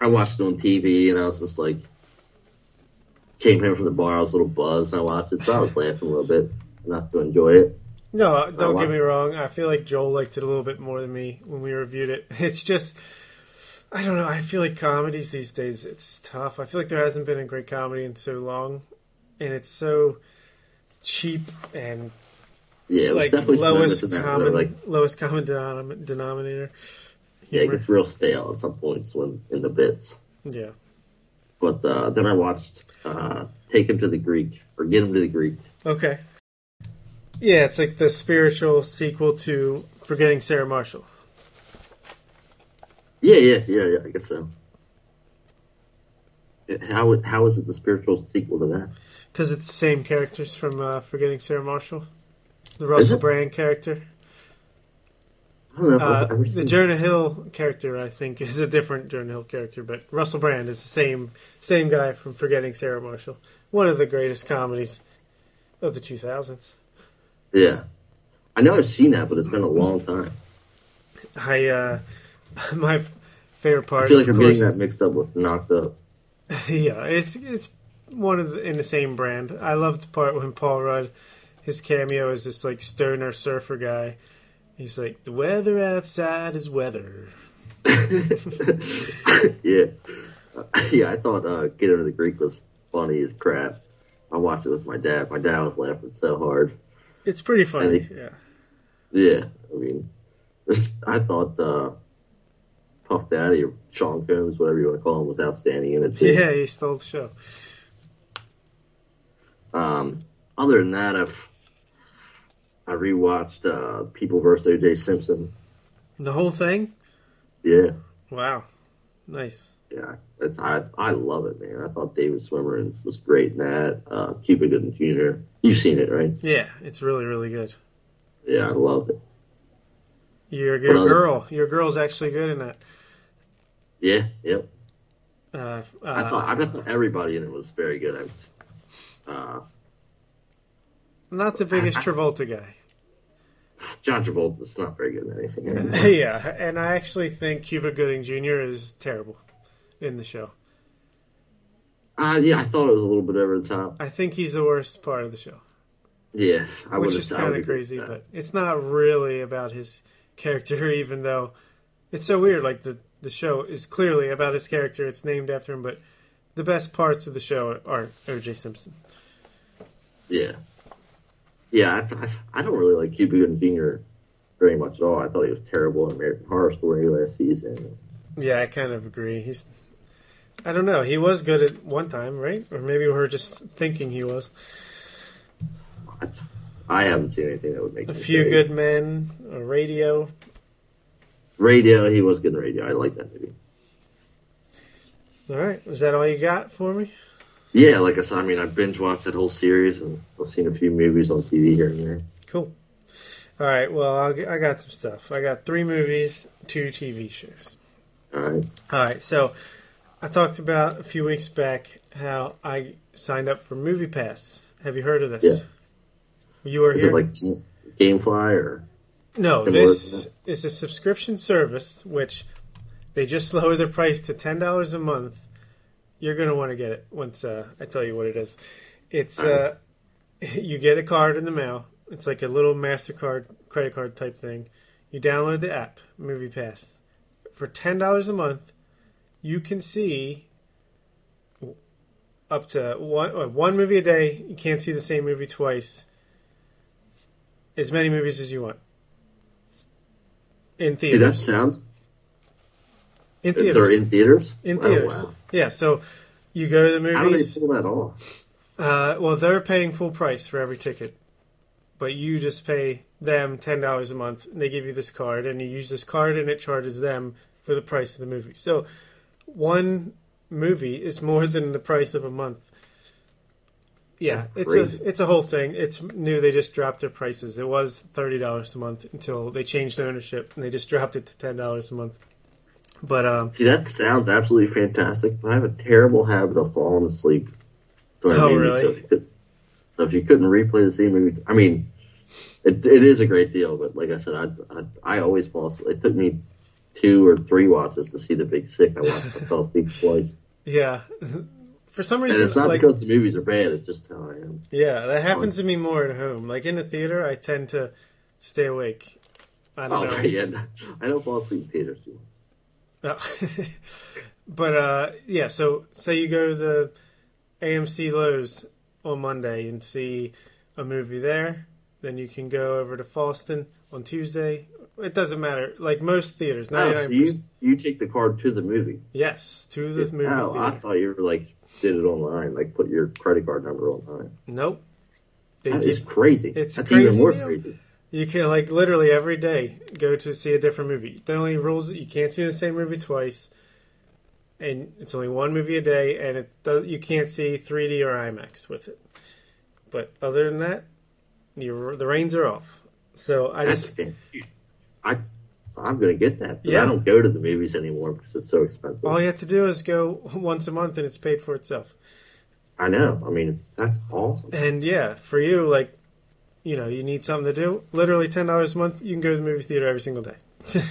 I watched it on TV, and I was just like, came home from the bar, I was a little buzzed. I watched it, so I was laughing a little bit, enough to enjoy it. No, don't get me wrong. I feel like Joel liked it a little bit more than me when we reviewed it. It's just, I don't know. I feel like comedies these days, it's tough. I feel like there hasn't been a great comedy in so long, and it's so cheap and Yeah, it was like definitely lowest moments in that where, common like, lowest common denom- denominator. yeah, it gets real stale at some points when in the bits. Yeah. But uh, then I watched uh, Take Him to the Greek, or Get Him to the Greek. Okay. Yeah, it's like the spiritual sequel to Forgetting Sarah Marshall. Yeah, yeah, yeah, yeah. I guess so. How how is it the spiritual sequel to that? Because it's the same characters from uh, Forgetting Sarah Marshall. The Russell? Brand character. I don't know. Uh, the Jonah Hill character, I think, is a different Jonah Hill character, but Russell Brand is the same same guy from Forgetting Sarah Marshall. One of the greatest comedies of the 2000s. Yeah, I know I've seen that, but it's been a long time. I uh, my favorite part. I feel like I'm course, getting that mixed up with Knocked Up. yeah, it's it's one of the, in the same brand. I love the part when Paul Rudd, his cameo is this like stoner surfer guy. He's like, the weather outside is weather. yeah, yeah. I thought uh, Get Into the Greek was funny as crap. I watched it with my dad. My dad was laughing so hard. It's pretty funny. think- Yeah. Yeah, I mean, I thought uh, Puff Daddy or Sean Combs, whatever you want to call him, was outstanding in it too. Yeah, he stole the show. Um, other than that, I've I rewatched uh, People vs. O.J. Simpson. The whole thing? Yeah, Wow. Nice. yeah, it's I I love it, man. I thought David Schwimmer was great in that. Uh, Cuba Gooding Jr. You've seen it, right? Yeah, it's really, really good. Yeah, I loved it. Your, your other- girl. Your girl's actually good in that. Yeah, yep. Uh, I uh, thought I thought everybody in it was very good. I was, uh, not the biggest Travolta guy. John Travolta's not very good at anything. anymore. yeah, and I actually think Cuba Gooding Jr. is terrible in the show. uh, yeah, I thought it was a little bit over the top. I think he's the worst part of the show, Yeah, I which is kind of crazy, but it's not really about his character, even though it's so weird. Like the the show is clearly about his character; it's named after him, but the best parts of the show aren't O.J. Simpson. Yeah, yeah. I, I, don't really like Cuba Gooding Jr. very much at all. I thought he was terrible in American Horror Story last season. Yeah, I kind of agree. He's, I don't know. He was good at one time, right? Or maybe we were just thinking he was. I, I haven't seen anything that would make A few say- good men, a radio. Radio. He was good in Radio. I like that movie. All right, is that all you got for me? Yeah, like I said, I mean, I binge watched that whole series and I've seen a few movies on TV here and there. Cool. All right, well, I'll, I got some stuff. I got three movies, two TV shows. All right. All right, so I talked about a few weeks back how I signed up for Movie Pass. Have you heard of this? Yeah. You were Is here. it like GameFly or? No, this is a subscription service which they just lowered their price to ten dollars a month. You're gonna want to get it once uh, I tell you what it is. It's uh, you get a card in the mail. It's like a little Mastercard credit card type thing. You download the app, Movie Pass, for ten dollars a month. You can see up to one uh, one movie a day. You can't see the same movie twice. As many movies as you want in theaters. See, that sounds. in theaters. They're theaters. in theaters. In Oh, theaters. wow. Yeah. So you go to the movies. How do they pull that off? Uh, well, they're paying full price for every ticket, but you just pay them ten dollars a month. And they give you this card, and you use this card, and it charges them for the price of the movie. So one movie is more than the price of a month. Yeah, it's a it's a whole thing. It's new. They just dropped their prices. It was thirty dollars a month until they changed ownership, and they just dropped it to ten dollars a month. But um, See, that sounds absolutely fantastic, but I have a terrible habit of falling asleep. during Oh, movies, really? So if, you could, so if you couldn't replay the same movie, I mean, it, it is a great deal, but like I said, I, I, I always fall asleep. It took me two or three watches to see The Big Sick. I watched I fell asleep twice. yeah, for some And reason, it's not like because the movies are bad, it's just how I am. Yeah, that happens to me more at home. Like in the theater, I tend to stay awake. I Oh, don't know. yeah. I don't fall asleep in theaters too. but uh, yeah, so say you go to the AMC Loews on Monday and see a movie there, then you can go over to Falston on Tuesday. It doesn't matter. Like most theaters, Oh, ninety so you, you take the card to the movie. yes, to the movie oh, I thought you were like did it online, like put your credit card number online. Nope. They That is crazy. It's That's crazy, even more Neil. crazy. You can like literally every day go to see a different movie. The only rules you can't see the same movie twice, and it's only one movie a day, and it does you can't see 3D or IMAX with it. But other than that, you the reins are off. So I That's just I I'm gonna get that. But Yeah. I don't go to the movies anymore because it's so expensive. all you have to do is go once a month, and it's paid for itself. I know. I mean, that's awesome. And yeah, for you, like you know, you need something to do. Literally ten dollars a month, you can go to the movie theater every single day. I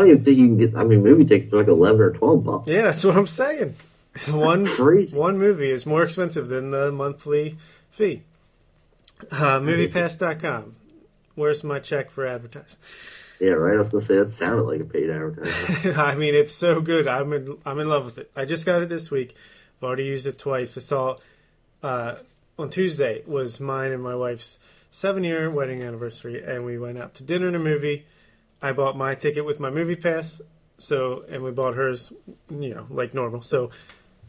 don't even think you can get. I mean, movie tickets are like eleven or twelve bucks. Yeah, that's what I'm saying. One one movie is more expensive than the monthly fee. Uh, MoviePass.com. Where's my check for advertising? Yeah, right. I was gonna say that sounded like a paid advertisement. I mean, it's so good. I'm in. I'm in love with it. I just got it this week. I've already used it twice. I saw uh, on Tuesday was mine and my wife's seven year wedding anniversary, and we went out to dinner and a movie. I bought my ticket with my movie pass, so and we bought hers, you know, like normal. So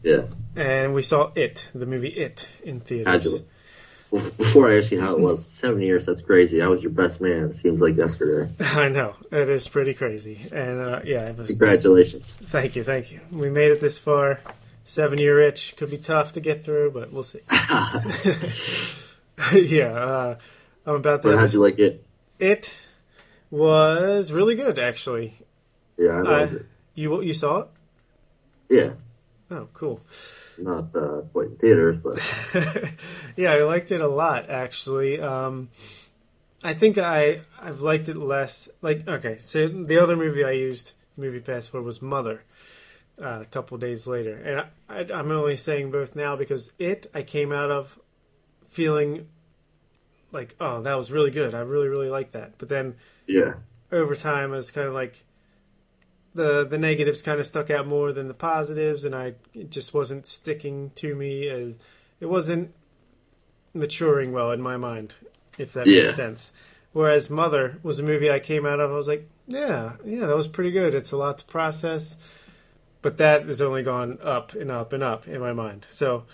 yeah. and we saw it, the movie It, in theaters. How'd you look? Well, Before I ask you how it was, seven years. That's crazy. I was your best man. It seems like yesterday. I know it is pretty crazy, and uh, yeah, it was. Congratulations. Thank you, thank you. We made it this far. Seven year itch could be tough to get through, but we'll see. yeah, uh, I'm about have how'd you like it? It was really good, actually. Yeah, I Uh, loved it. you you saw it? Yeah, Oh, cool. not uh, quite in theaters, but yeah, I liked it a lot actually. Um, I think I I've liked it less. Like okay, so the other movie I used Movie Pass for was Mother. Uh, a couple days later, and I, I, I'm only saying both now because it I came out of feeling like oh that was really good. I really really like that. But then yeah, over time, I was kind of like the the negatives kind of stuck out more than the positives, and I it just wasn't sticking to me as it wasn't maturing well in my mind, if that Yeah. makes sense. Whereas Mother was a movie I came out of, I was like, yeah, yeah, that was pretty good. It's a lot to process, but that has only gone up and up and up in my mind. So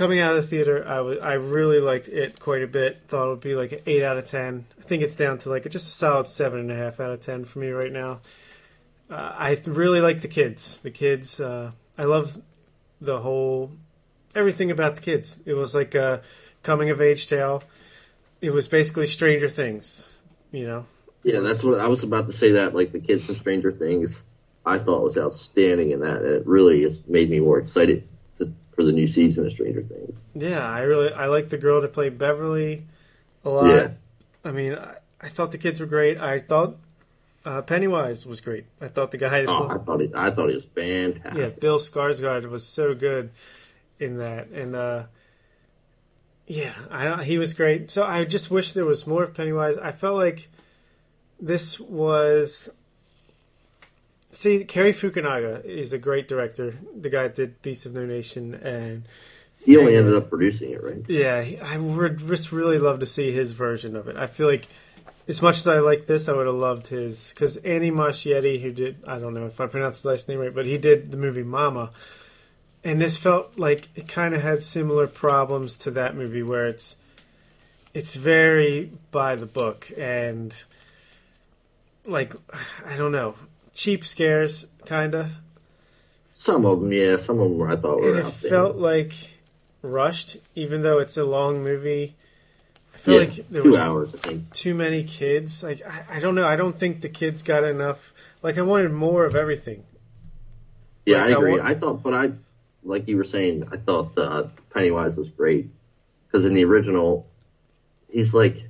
coming out of the theater, I was I really liked it quite a bit. Thought it would be like an eight out of ten. I think it's down to like just a solid seven and a half out of ten for me right now. Uh, I th- really like the kids. The kids, uh, I love the whole everything about the kids. It was like a coming of age tale. It was basically Stranger Things, you know. yeah. That's what I was about to say. That like the kid from Stranger Things, I thought was outstanding in that, it really has made me more excited for the new season of Stranger Things. Yeah, I really I like the girl that played Beverly a lot. Yeah. I mean, I, I thought the kids were great. I thought uh, Pennywise was great. I thought the guy, Oh, I thought he, I thought he was fantastic. yeah. Bill Skarsgård was so good in that, and uh, yeah, I don't, he was great. So I just wish there was more of Pennywise. I felt like this was. See, Cary Fukunaga is a great director. The guy that did Beast of No Nation and He only ended up producing it, right? Yeah, I would just really love to see his version of it. I feel like, as much as I like this, I would have loved his because Andy Muschietti, who did I don't know if I pronounced his last name right, but he did the movie Mama, and this felt like it kind of had similar problems to that movie where it's it's very by the book and like I don't know cheap scares kind of Some of them, yeah. Some of them I thought were and it out there. felt like rushed, even though it's a long movie. I feel yeah, like there two was hours, I think. too many kids. Like I, I don't know. I don't think the kids got enough. Like I wanted more of everything. Yeah, Like, I I agree. want- I thought, but I, like you were saying, I thought uh, Pennywise was great because in the original, he's like,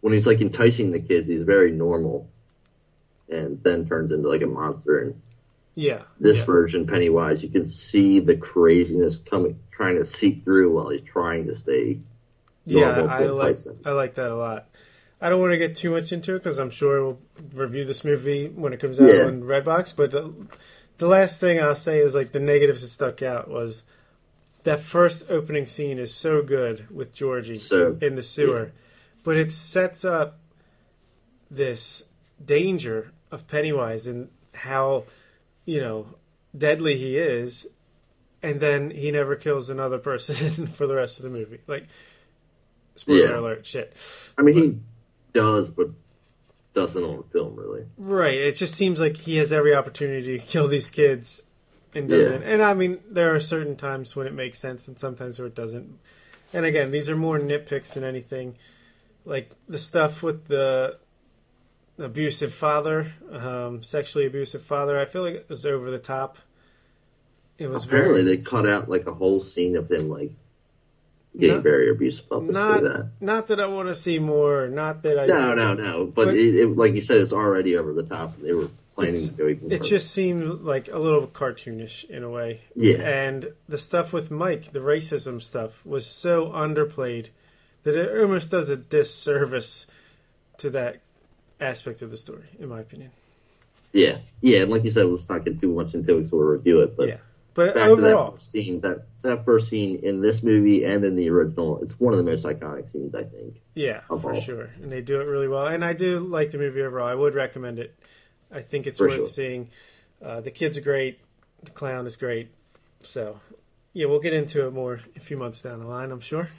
when he's like enticing the kids, he's very normal, and then turns into like a monster. And Yeah. this yeah. version, Pennywise, you can see the craziness coming, trying to seep through while he's trying to stay. Yeah, I like. I like that a lot. I don't want to get too much into it because I'm sure we'll review this movie when it comes out Yeah. on Redbox. But the, the last thing I'll say is like the negatives that stuck out was that first opening scene is so good with Georgie So, in the sewer, but it sets up this danger of Pennywise and how you know deadly he is, and then he never kills another person for the rest of the movie. Like, spoiler Yeah. alert, shit. I mean, he does, but doesn't on the film really. Right. It just seems like he has every opportunity to kill these kids and doesn't. And I mean, there are certain times when it makes sense and sometimes where it doesn't. And again, these are more nitpicks than anything. Like the stuff with the abusive father, um, sexually abusive father, I feel like it was over the top. It was Apparently, very they cut out like a whole scene of him like getting Not- very abusive. Not that. not that I want to see more, not that I No, no, no. But, But- it, it, like you said, it's already over the top. They were planning to go even It further. just seemed like a little cartoonish in a way. Yeah. And the stuff with Mike, the racism stuff, was so underplayed that it almost does a disservice to that aspect of the story, in my opinion. yeah, yeah. And like you said, let's not get too much into it because we'll review it. But Yeah. But back to overall, that scene, that that first scene in this movie and in the original, it's one of the most iconic scenes, I think. yeah, for all. sure. And they do it really well. And I do like the movie overall. I would recommend it. I think it's For worth sure. seeing. Uh, the kid's are great. The clown is great. So, yeah, we'll get into it more a few months down the line, I'm sure.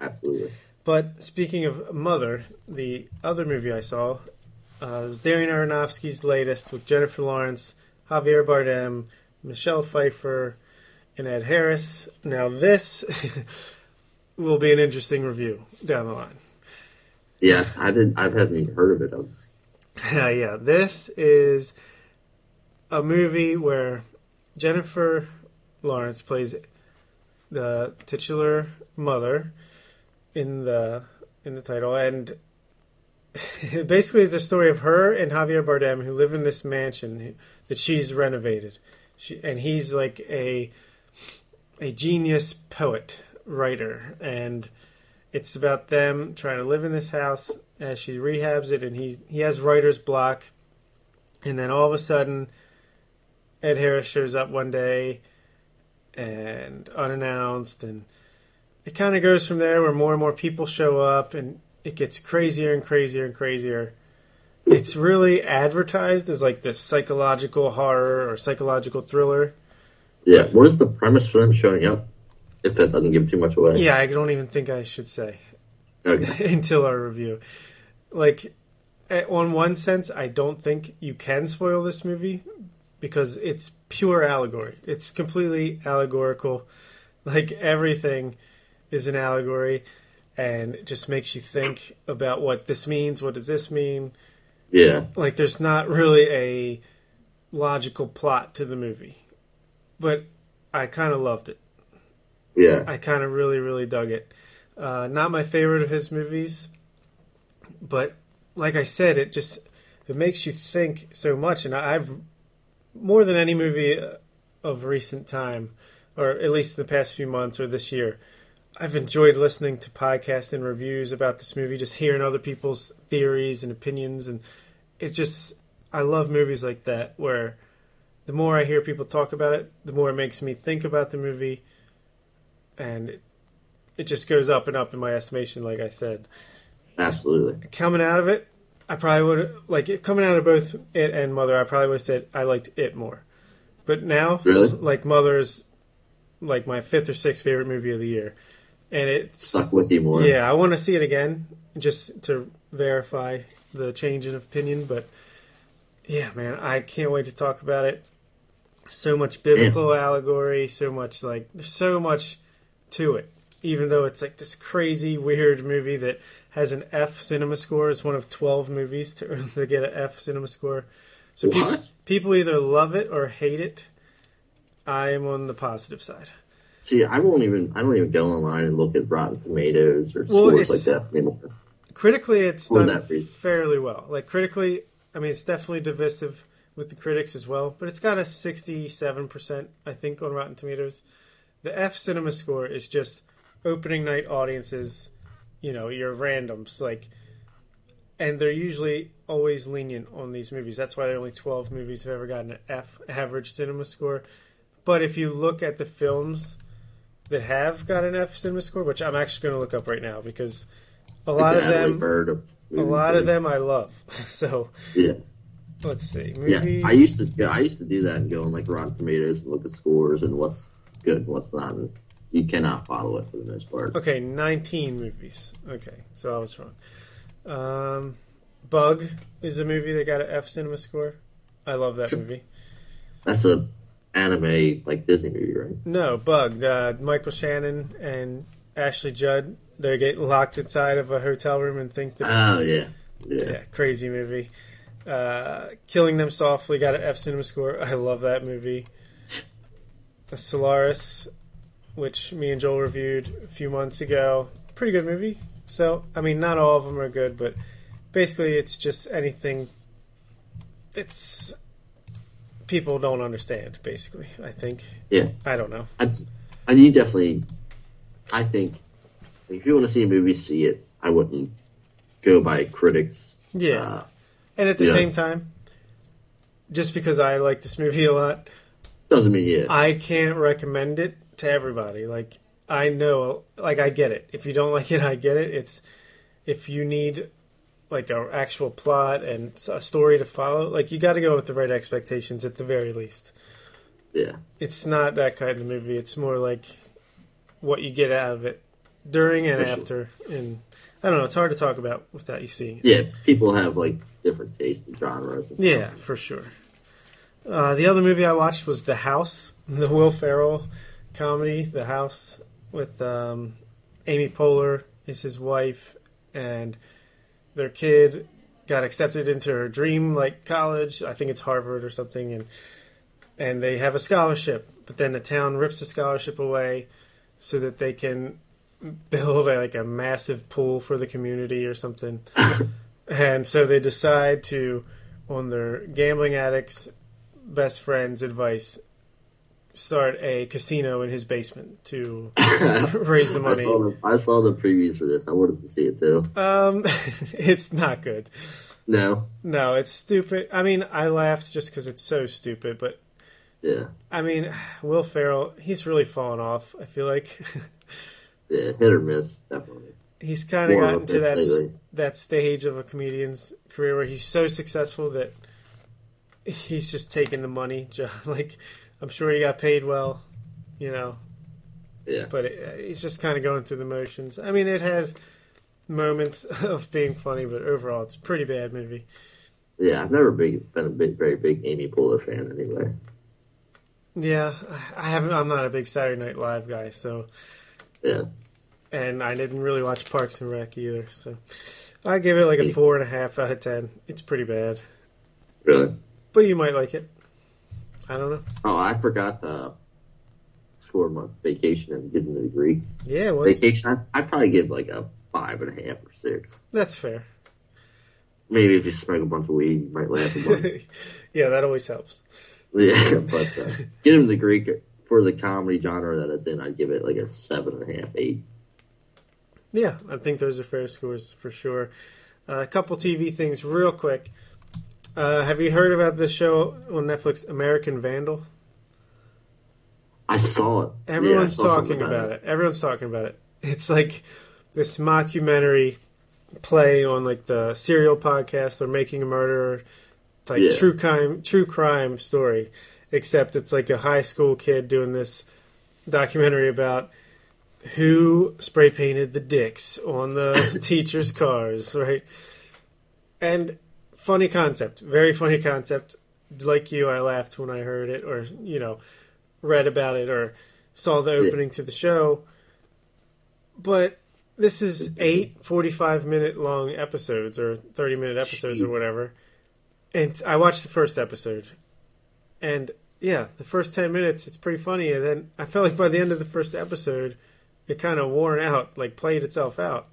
Absolutely. But speaking of Mother, the other movie I saw uh, was Darren Aronofsky's latest with Jennifer Lawrence, Javier Bardem, Michelle Pfeiffer, and Ed Harris. Now, this will be an interesting review down the line. Yeah, I didn't. I haven't even heard of it. I'm- yeah, this is a movie where Jennifer Lawrence plays the titular mother in the in the title, and basically it's the story of her and Javier Bardem who live in this mansion that she's renovated. She, and he's like a a genius poet writer, and it's about them trying to live in this house as she rehabs it, and he he has writer's block, and then all of a sudden, Ed Harris shows up one day, and unannounced, and it kind of goes from there where more and more people show up, and it gets crazier and crazier and crazier. It's really advertised as like this psychological horror or psychological thriller. Yeah. What is the premise for them showing up? If that doesn't give too much away. Yeah, I don't even think I should say. Okay. until our review. Like, eh, on one sense, I don't think you can spoil this movie because it's pure allegory. It's completely allegorical. Like, everything is an allegory and it just makes you think about what this means. What does this mean? Yeah. Like, there's not really a logical plot to the movie. But I kind of loved it. Yeah. I kind of really, really dug it. Uh, not my favorite of his movies, but like I said, it just it makes you think so much. And I've more than any movie of recent time, or at least the past few months or this year, I've enjoyed listening to podcasts and reviews about this movie, just hearing other people's theories and opinions, and it just I love movies like that where the more I hear people talk about it, the more it makes me think about the movie, and it, it just goes up and up in my estimation. Like I said, Absolutely. coming out of it, I probably would like it, coming out of both it and Mother. I probably would have said I liked it more, but now, Really? like Mother's, like my fifth or sixth favorite movie of the year, and it Stuck with you more. yeah, I want to see it again just to verify the change in opinion. But yeah, man, I can't wait to talk about it. So much biblical allegory, so much like there's so much to it. Even though it's like this crazy, weird movie that has an F cinema score, it's one of twelve movies to, to get an F cinema score. So peop- What? people either love it or hate it. I am on the positive side. See, I won't even. I don't even go online and look at Rotten Tomatoes or Well, scores like that anymore. critically it's For done fairly well like critically i mean it's definitely divisive with the critics as well but it's got a 67% i think on rotten tomatoes the f cinema score is just opening night audiences you know your randoms like and they're usually always lenient on these movies that's why only 12 movies have ever gotten an f average cinema score but if you look at the films that have got an f cinema score which i'm actually going to look up right now because a lot of them Bird of a lot of them I love. So Yeah. let's see. Yeah, I used to. Yeah, I used to do that and go on like Rotten Tomatoes and look at scores and what's good, and what's not. And you cannot follow it for the most part. okay, 19 movies. Okay, so I was wrong. Um, Bug is a movie that got an F cinema score. I love that movie. That's a anime like Disney movie, right? No, Bug. Uh, Michael Shannon and Ashley Judd. They get locked inside of a hotel room and think that Oh yeah, yeah. yeah, crazy movie. Uh, Killing Them Softly got an F cinema score. I love that movie. The Solaris, which me and Joel reviewed a few months ago, pretty good movie. So, I mean, not all of them are good, but basically, it's just anything. It's people don't understand. Basically, I think. Yeah. I don't know. I'd, and you definitely, I think, if you want to see a movie, see it. I wouldn't go by critics. Yeah. Uh, And at the same time, just because I like this movie a lot, doesn't mean yeah. I can't recommend it to everybody. Like I know, like I get it. If you don't like it, I get it. It's if you need like an actual plot and a story to follow, like you got to go with the right expectations at the very least. yeah. It's not that kind of movie. It's more like what you get out of it during and For sure. after. And I don't know. It's hard to talk about without you seeing it. Yeah, people have like different tastes and genres. And stuff. Yeah, for sure. Uh, the other movie I watched was The House, the Will Ferrell comedy, The House, with um, Amy Poehler is his wife, and their kid got accepted into her dream like college. I think it's Harvard or something, and and they have a scholarship, but then the town rips the scholarship away so that they can build a, like a massive pool for the community or something. and so they decide to, on their gambling addict's best friend's advice, start a casino in his basement to raise the I money. saw, the, I saw the previews for this. I wanted to see it too. Um, it's not good. No, No, it's stupid. I mean, I laughed just because it's so stupid, but yeah, I mean, Will Ferrell, he's really fallen off. I feel like yeah, hit or miss, definitely. he's kind of gotten to that lately. that stage of a comedian's career where he's so successful that he's just taking the money. Like, I'm sure he got paid well, you know, Yeah, but it, he's just kind of going through the motions. I mean, it has moments of being funny, but overall, it's a pretty bad movie. yeah. I've never big, been a big, very big Amy Poehler fan anyway. Yeah, I haven't. I'm not a big Saturday Night Live guy, so Yeah, and I didn't really watch Parks and Rec either. So I give it like a four and a half out of ten. It's pretty bad, really. but you might like it. I don't know. Oh, I forgot the score month vacation and give them the degree. Yeah, well, Vacation, I, I'd probably give like a five and a half or six. that's fair. Maybe if you smoke a bunch of weed, you might laugh a bunch. yeah, that always helps. yeah, but uh, give him the Greek for the comedy genre that it's in. I'd give it like a seven and a half, eight. Yeah, I think those are fair scores for sure. Uh, a couple TV things, real quick. Uh, have you heard about this show on Netflix, American Vandal? I saw it. Everyone's Yeah, saw talking about it. Everyone's talking about it. It's like this mockumentary play on like the serial podcast or making a murderer. It's like Yeah. true crime, true crime story, except it's like a high school kid doing this documentary about who spray painted the dicks on the teachers' cars, right? And funny concept, very funny concept. Like you, I laughed when I heard it, or you know, read about it, or saw the opening to the show. But this is eight 45 minute long episodes, or 30 minute episodes, or whatever. And I watched the first episode, and yeah, the first 10 minutes, it's pretty funny. And then I felt like by the end of the first episode, it kind of worn out, like played itself out.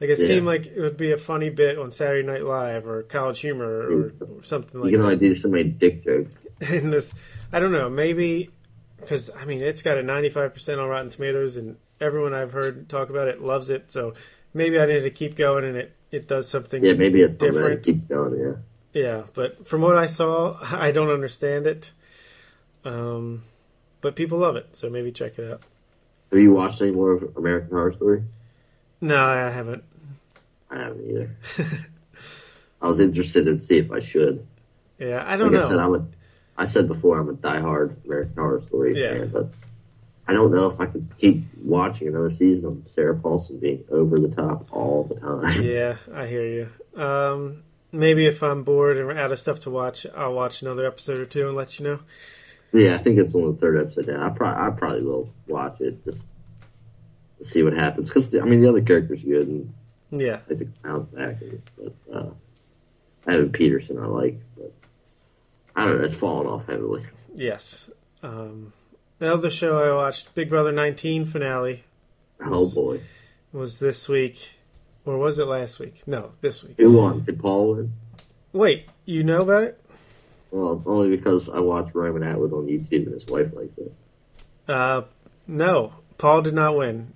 Like it Yeah. seemed like it would be a funny bit on Saturday Night Live or College Humor or, or something You like can that. only do so many dick jokes. In this, I don't know, maybe because I mean it's got a 95% on Rotten Tomatoes, and everyone I've heard talk about it loves it. So maybe I need to keep going, and it it does something Yeah, maybe it's different. keeps going. Yeah, Yeah, but from what I saw, I don't understand it. Um, but people love it, so maybe check it out. have you watched any more of American Horror Story? No, I haven't. I haven't either. I was interested to see if I should. Yeah, I don't Like I said, know. I'm a. I said before I'm a diehard American Horror Story Yeah. fan, but I don't know if I could keep watching another season of Sarah Paulson being over the top all the time. Yeah, I hear you. Um, maybe if I'm bored and out of stuff to watch, I'll watch another episode or two and let you know. Yeah, I think it's on the third episode now. I, pro- I probably will watch it just see what happens. Because, I mean, the other character's good, and Yeah, I think sounds back. But uh, Evan Peterson I like, but I don't know. It's fallen off heavily. yes. Um, the other show I watched, Big Brother 19 finale, Oh, boy. was this week. Or was it last week? No, this week. Who won? Did Paul win? Wait, you know about it? Well, only because I watched Roman Atwood on YouTube and his wife likes it. Uh, no, Paul did not win.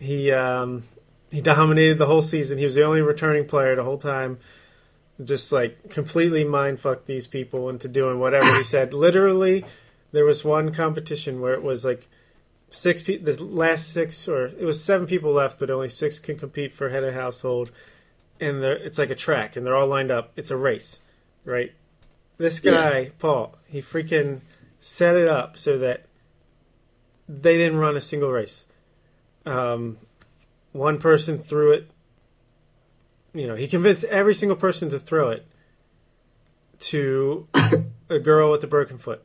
He um, he dominated the whole season. He was the only returning player the whole time. Just like completely mind fucked these people into doing whatever he said. Literally, there was one competition where it was like six people. The last six, or it was seven people left, but only six can compete for head of household. And they're- it's like a track, and they're all lined up. It's a race, right? This guy, Paul, he freaking set it up so that they didn't run a single race. Um, one person threw it. You know, he convinced every single person to throw it to a girl with a broken foot,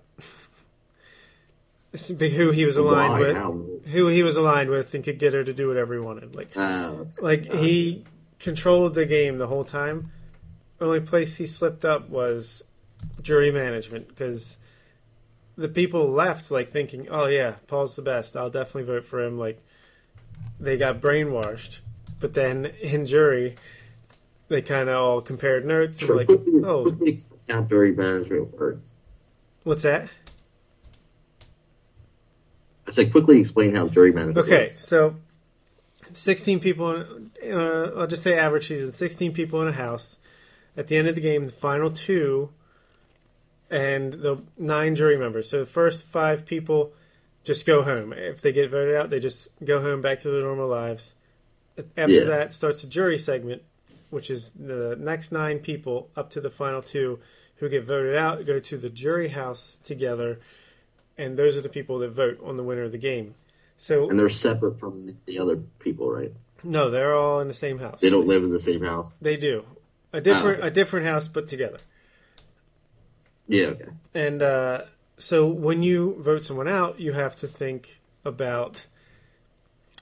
who he was aligned Why? with, How? who he was aligned with, and could get her to do whatever he wanted. Like, Uh, like he controlled the game the whole time. Only place he slipped up was jury management because the people left like thinking, "Oh yeah, Paul's the best. I'll definitely vote for him." Like they got brainwashed, but then in jury, they kind of all compared notes and were like, "Oh, jury management works. what's that?" I said quickly explain how jury management Okay, works. so 16 people, in, uh, I'll just say average season, 16 people in a house. At the end of the game, the final two and the nine jury members. So the first five people just go home. If they get voted out, they just go home back to their normal lives. After Yeah. that starts the jury segment, which is the next nine people up to the final two who get voted out go to the jury house together, and those are the people that vote on the winner of the game. So And they're separate from the other people, right? no, they're all in the same house. They don't live in the same house. They do a different Oh. a different house, but together. Yeah, okay. And uh, so when you vote someone out, you have to think about,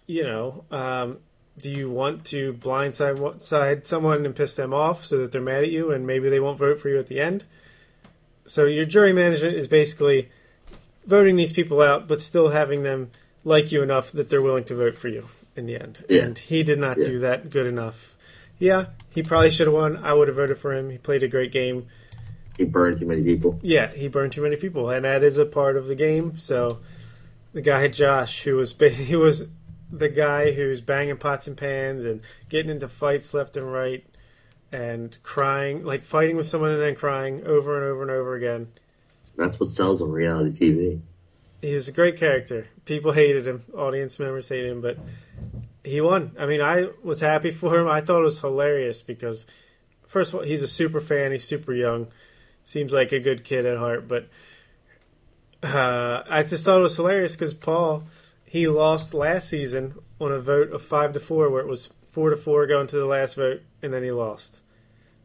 you know, um, do you want to blindside side someone and piss them off so that they're mad at you and maybe they won't vote for you at the end? So your jury management is basically voting these people out, but still having them like you enough that they're willing to vote for you in the end. Yeah. And he did not Yeah. do that good enough. Yeah, he probably should have won. I would have voted for him. He played a great game. He burned too many people. Yeah, he burned too many people, and that is a part of the game. So, the guy Josh, who was he was the guy who's banging pots and pans and getting into fights left and right, and crying, like fighting with someone and then crying over and over and over again. That's what sells on reality TV. He was a great character. People hated him. Audience members hated him, but he won. I mean, I was happy for him. I thought it was hilarious because, first of all, he's a super fan. He's super young. Seems like a good kid at heart, but uh, I just thought it was hilarious because Paul he lost last season on a vote of five to four, where it was four to four going to the last vote, and then he lost,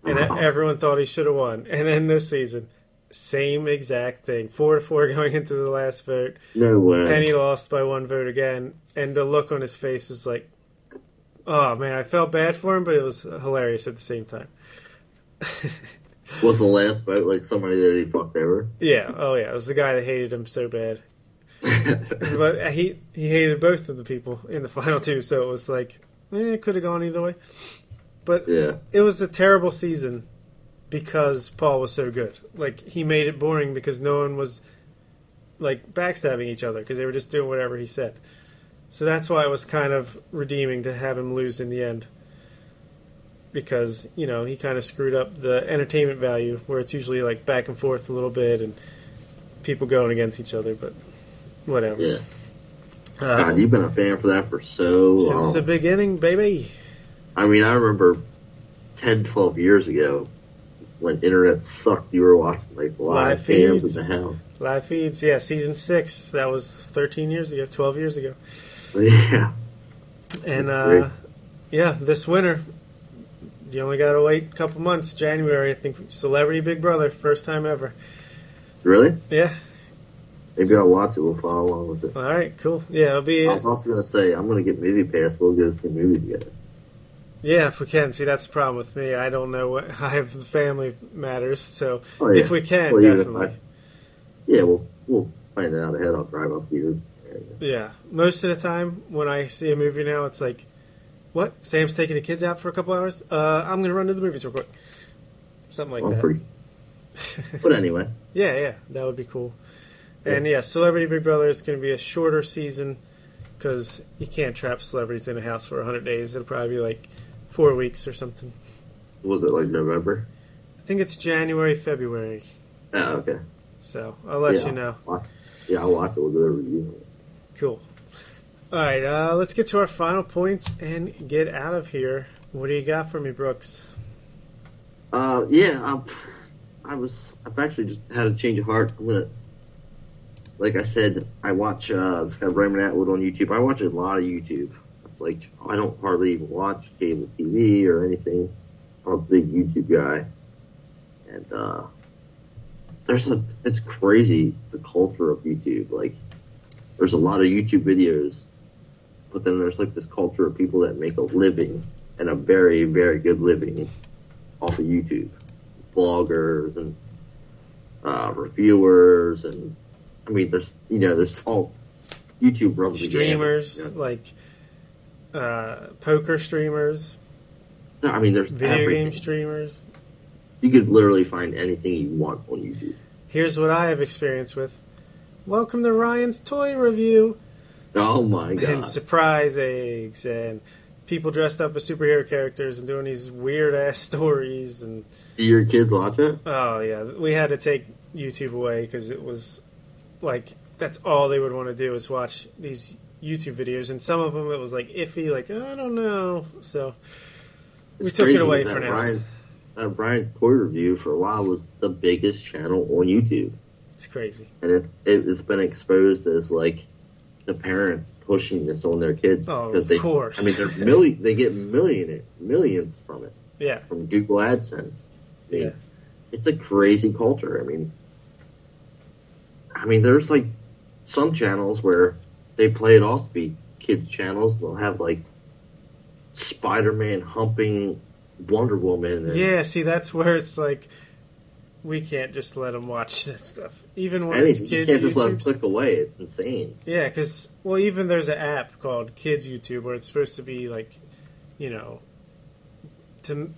and everyone thought he should have won. And then this season, same exact thing, four to four going into the last vote, No way. and he lost by one vote again. And the look on his face is like, oh man, I felt bad for him, but it was hilarious at the same time. Was the last vote like somebody that he fucked over? Yeah, oh yeah, it was the guy that hated him so bad. but he he hated both of the people in the final two, so it was like, eh, it could have gone either way. But yeah. it was a terrible season because Paul was so good. Like he made it boring because no one was like backstabbing each other because they were just doing whatever he said. So that's why it was kind of redeeming to have him lose in the end. Because, you know, he kind of screwed up the entertainment value where it's usually like back and forth a little bit and people going against each other, but whatever. Yeah. Uh, God, you've been a fan for that for so since long. the beginning, baby. I mean, I remember 10, 12 years ago when internet sucked, you were watching like live, feeds. at the house. Live feeds, yeah, season six. That was 13 years ago, 12 years ago. Yeah. And uh, yeah, this winter, you only got to wait a couple months. January, I think. Celebrity Big Brother, first time ever. Really? Yeah. Maybe I'll watch it. We'll follow along with it. All right. Cool. Yeah, it'll be. I was also going to say, I'm going to get Movie Pass. We'll go see a movie together. Yeah, if we can. See, that's the problem with me. I don't know what. I have the family matters, so Oh, yeah. if we can, Well, definitely. Yeah, we'll, we'll find it out ahead. I'll drive up here. Yeah. Most of the time, when I see a movie now, it's like, what? Sam's taking the kids out for a couple hours? Uh, I'm going to run to the movies real quick. Something like I'm that. pretty. But anyway, Yeah, yeah, that would be cool. And yeah, Celebrity Big Brother is going to be a shorter season because you can't trap celebrities in a house for 100 days. It'll probably be like four weeks or something. was it like November? I think it's January, February. Oh, okay. So I'll let yeah, you know. Yeah, I'll watch it. We'll do a review. Cool. All right, uh, let's get to our final points and get out of here. What do you got for me, Brooks? Uh, yeah, I'm, I was. I've actually just had a change of heart. I'm gonna, like I said, I watch uh, this guy Roman Atwood on YouTube. I watch a lot of YouTube. It's like I don't hardly even watch cable TV or anything. I'm a big YouTube guy, and uh, there's a. It's crazy the culture of YouTube. Like, there's a lot of YouTube videos, but then there's like this culture of people that make a living and a very very good living off of YouTube, vloggers and uh, reviewers, and I mean, there's you know, there's all YouTube runs streamers you know. like uh, poker streamers, I mean, there's video everything. game streamers. You could literally find anything you want on YouTube. Here's what I have experience with. Welcome to Ryan's toy review. Oh my god! and surprise eggs and people dressed up as superhero characters and doing these weird ass stories and Do your kids watch it? oh yeah. We had to take youtube away because it was like that's all they would want to do is watch these youtube videos and some of them it was like iffy like i don't know. So we It's took it away that for now. Ryan's, uh, Ryan's toy review for a while was the biggest channel on YouTube, it's crazy. And it, it it's been exposed as like the parents pushing this on their kids because Oh, of they. course. I mean, they're million. They get million millions from it yeah from Google AdSense. I mean, Yeah. it's a crazy culture. I mean, I mean, there's like some channels where they play it off to be kids channels. They'll have like Spider-Man humping Wonder Woman. And, yeah see that's where it's like we can't just let them watch that stuff even when Anything. it's You kids can't just let them click away. It's insane. Yeah, because well, even there's an app called Kids YouTube where it's supposed to be like, you know, to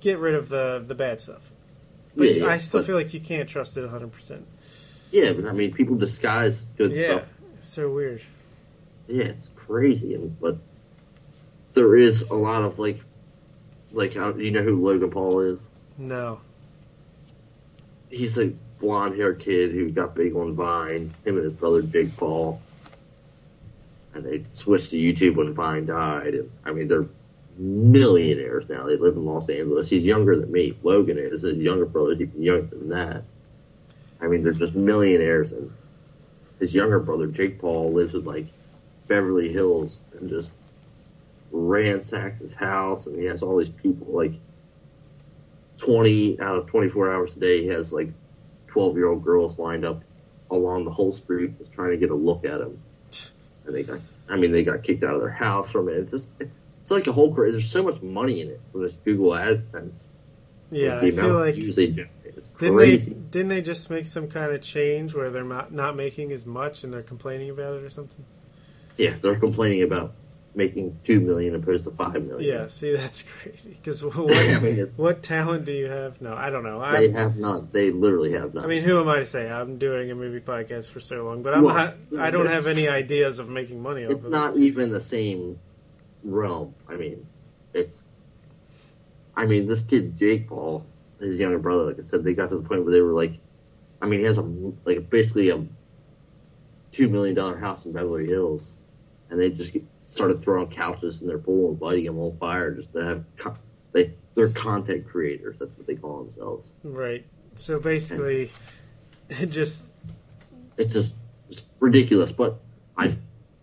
get rid of the the bad stuff. But Yeah, yeah, I still but- feel like you can't trust it 100. percent Yeah, but I mean, people disguise good Yeah, stuff. it's so weird. Yeah, it's crazy. But there is a lot of like, like you know who Logan Paul is? No, he's a blonde haired kid who got big on Vine. Him and his brother Jake Paul, and they switched to YouTube when Vine died. And I mean, they're millionaires now. They live in Los Angeles. He's younger than me. Logan is. His younger brother brother's even younger than that. I mean, they're just millionaires, and his younger brother Jake Paul lives in like Beverly Hills and just ransacks his house, and he has all these people like 20 out of 24 hours a day, he has like 12 year old girls lined up along the whole street just trying to get a look at him. And they got, I mean, they got kicked out of their house from it. It's just, it's like a whole crazy, there's so much money in it for this Google AdSense. yeah, I feel like didn't they didn't they just make some kind of change where they're not not making as much and they're complaining about it or something? Yeah, they're complaining about making 2 million opposed to 5 million. Yeah, see, that's crazy. Because I what mean, what talent do you have? No, I don't know. they I, have not, they literally have not. I mean, who am I to say? I'm doing a movie podcast for so long, but I'm Well, not, I don't have any ideas of making money off it's not even the same realm. I mean, it's. I mean, this kid Jake Paul, his younger brother, like I said, they got to the point where they were like, I mean, he has a like basically a two million dollar house in Beverly Hills, and they just started throwing couches in their pool and lighting them on fire just to have. Co- they they're content creators. That's what they call themselves. Right. So basically, it just it's just it's ridiculous. But I've,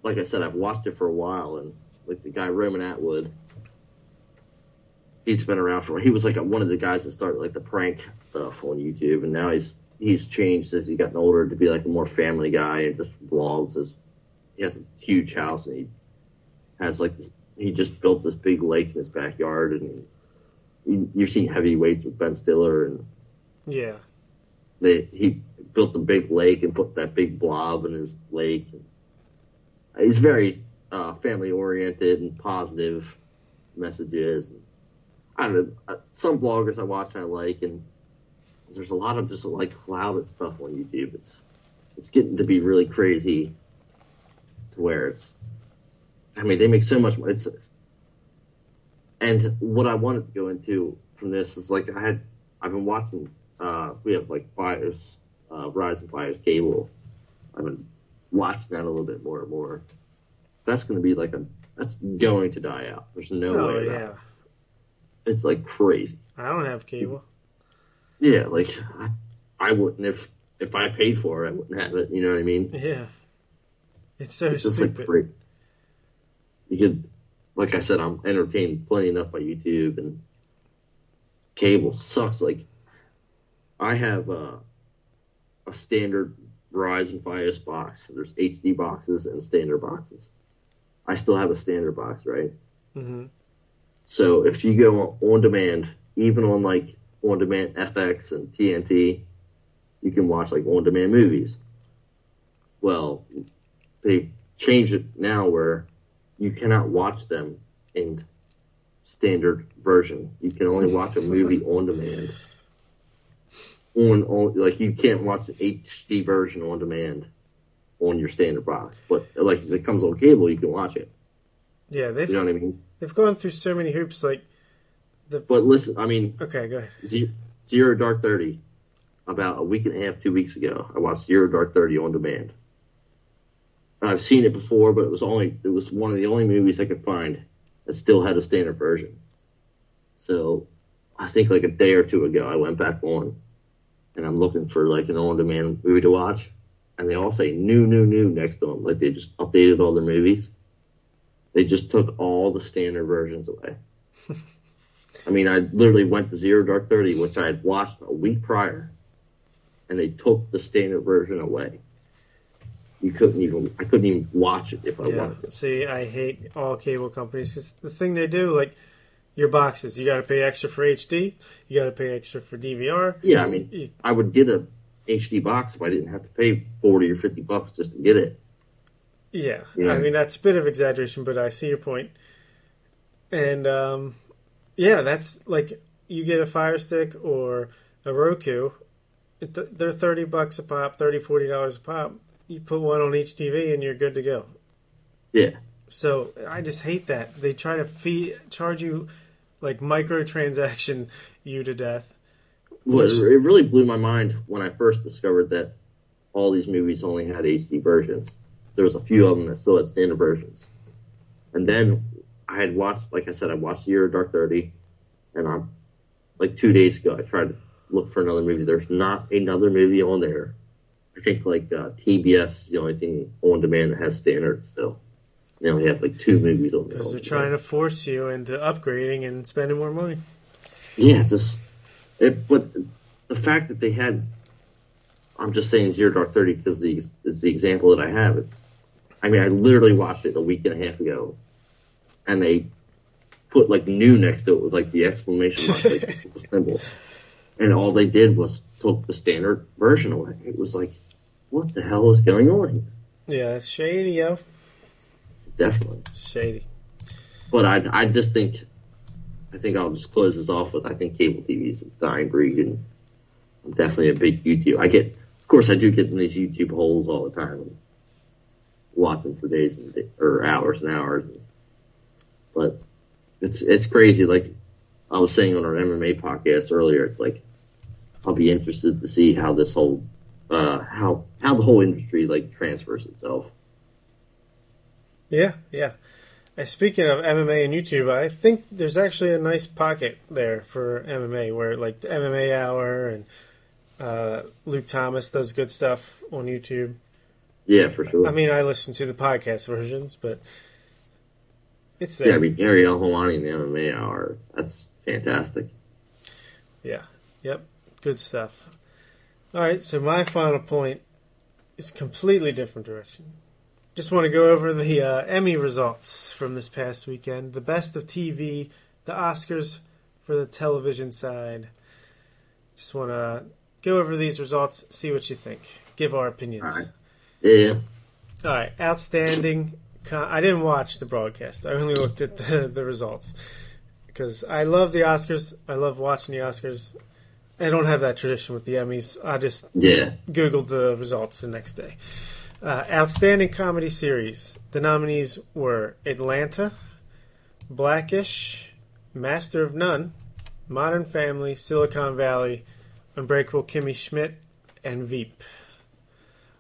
like I said, I've watched it for a while, and like the guy Roman Atwood, he's been around for. He was like one of the guys that started like the prank stuff on YouTube, and now he's he's changed as he's gotten older to be like a more family guy and just vlogs. His, he has a huge house, and he has like this. He just built this big lake in his backyard, and you, you've seen heavyweights with Ben Stiller and yeah. they he built a big lake and put that big blob in his lake. He's very uh, family oriented and positive messages. I don't know. uh, Some bloggers I watch I like, and there's a lot of just like clouded stuff on YouTube. It's it's getting to be really crazy, to where it's. I mean, they make so much money. It's, and what I wanted to go into from this is like I had I've been watching uh, we have like Fios, uh, Verizon Fios cable. I've been watching that a little bit more and more. That's going to be like a that's going to die out. There's no Oh way. yeah. It. It's like crazy. I don't have cable. Yeah, like I, I wouldn't if if I paid for it, I wouldn't have it. You know what I mean? Yeah. It's so It's just stupid. like great. You could, like I said, I'm entertained plenty enough by YouTube and cable sucks. Like I have a, a standard Verizon Fios box. There's HD boxes and standard boxes. I still have a standard box, right? hmm So if you go on demand, even on like on demand FX and TNT, you can watch like on demand movies. Well, they've changed it now where you cannot watch them in standard version. You can only watch a movie on demand. On, on like you can't watch an HD version on demand on your standard box, but like if it comes on cable, you can watch it. Yeah, they've You know what I mean? they've gone through so many hoops. Like, the. But listen, I mean, okay, go ahead. Zero, Zero Dark Thirty. About a week and a half, two weeks ago, I watched Zero Dark Thirty on demand. I've seen it before, but it was only it was one of the only movies I could find that still had a standard version. So, I think like a day or two ago, I went back on, and I'm looking for like an on-demand movie to watch, and they all say new, new, new next to them, like they just updated all their movies. They just took all the standard versions away. I mean, I literally went to Zero Dark Thirty, which I had watched a week prior, and they took the standard version away. You couldn't even, I couldn't even watch it if I Yeah. wanted to. See, I hate all cable companies. 'cause the thing they do, like your boxes, you got to pay extra for HD. You got to pay extra for DVR. Yeah, I mean, You- I would get a HD box if I didn't have to pay forty or fifty bucks just to get it. Yeah, Yeah. I mean that's a bit of exaggeration, but I see your point. And um, yeah, that's like you get a Fire Stick or a Roku. It, they're thirty bucks a pop, 30 40 dollars a pop. You put one on each TV and you're good to go. Yeah, So I just hate that they try to fee charge you like microtransaction you to death. well, it, really blew my mind when I first discovered that all these movies only had HD versions. There was a few of them that still had standard versions, and then I had watched, like I said, I watched Zero Dark Thirty, and I'm like two days ago I tried to look for another movie. There's not another movie on there. I think like uh, TBS is the only thing on demand that has standard. So they only have like two movies on. Because they're trying to force you into upgrading and spending more money. Yeah, it's just it, but the fact that they had, I'm just saying Zero Dark Thirty because the is the example that I have. It's, I mean, I literally watched it a week and a half ago, and they put like new next to it with like the exclamation mark like, symbol, and all they did was took the standard version away. It was like, what the hell is going on here? Yeah, it's shady, yo. Definitely. Shady. But I, I just think, I think I'll just close this off with I think cable TV is a dying breed, and I'm definitely a big YouTube. I get, of course, I do get in these YouTube holes all the time, and watch them for days and day, or hours and hours. But it's it's crazy. Like I was saying on our MMA podcast earlier, it's like I'll be interested to see how this whole, uh, how how the whole industry like transfers itself. Yeah, yeah. And speaking of MMA and YouTube, I think there's actually a nice pocket there for MMA where like the MMA Hour and uh, Luke Thomas does good stuff on YouTube. Yeah, for sure. I mean, I listen to the podcast versions, but it's there. Yeah, I mean Ariel Helwani in the MMA hour. That's fantastic. Yeah. Yep. Good stuff. All right. So my final point is completely different direction. Just want to go over the uh, Emmy results from this past weekend. The best of TV, the Oscars for the television side. Just want to go over these results, see what you think, give our opinions. All right. Yeah, All right, outstanding. Con- I didn't watch the broadcast. I only looked at the, the results because I love the Oscars. I love watching the Oscars. I don't have that tradition with the Emmys. I just yeah. googled the results the next day. Uh, outstanding comedy series. The nominees were Atlanta, Blackish, Master of None, Modern Family, Silicon Valley, Unbreakable Kimmy Schmidt, and Veep.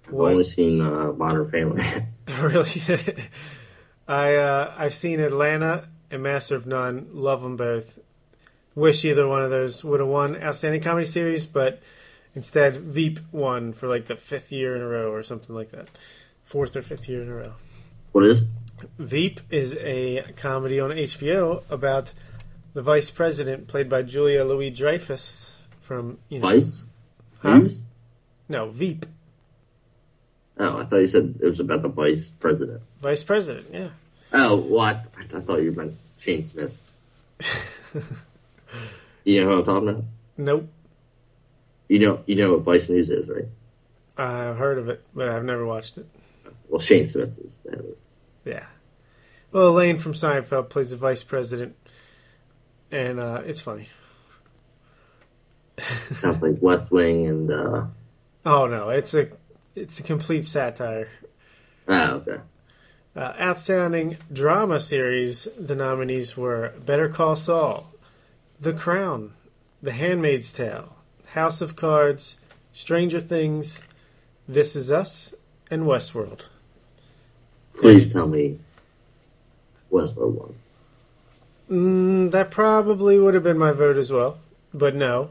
I've only seen uh, Modern Family. really, I uh, I've seen Atlanta and Master of None. Love them both. Wish either one of those would have won Outstanding Comedy Series, but instead Veep won for like the fifth year in a row or something like that, fourth or fifth year in a row. what is? Veep is a comedy on HBO about the vice president, played by Julia Louis Dreyfus from you know Vice? Huh? News? no Veep, Oh, I thought you said it was about the vice president. vice president. Yeah, Oh, what? I, I thought you meant Shane Smith. you know what I'm talking about? nope. You know, you know what Vice News is, right? I've heard of it, but I've never watched it. Well, Shane Smith is. of it. Yeah. Well, Elaine from Seinfeld plays the vice president, and uh, it's funny. Sounds like West Wing and. uh Oh no, it's a it's a complete satire. Ah, okay. Uh, outstanding drama series. The nominees were Better Call Saul, The Crown, The Handmaid's Tale, House of Cards, Stranger Things, This Is Us, and Westworld. Please tell me Westworld won. Mm, that probably would have been my vote as well, but no.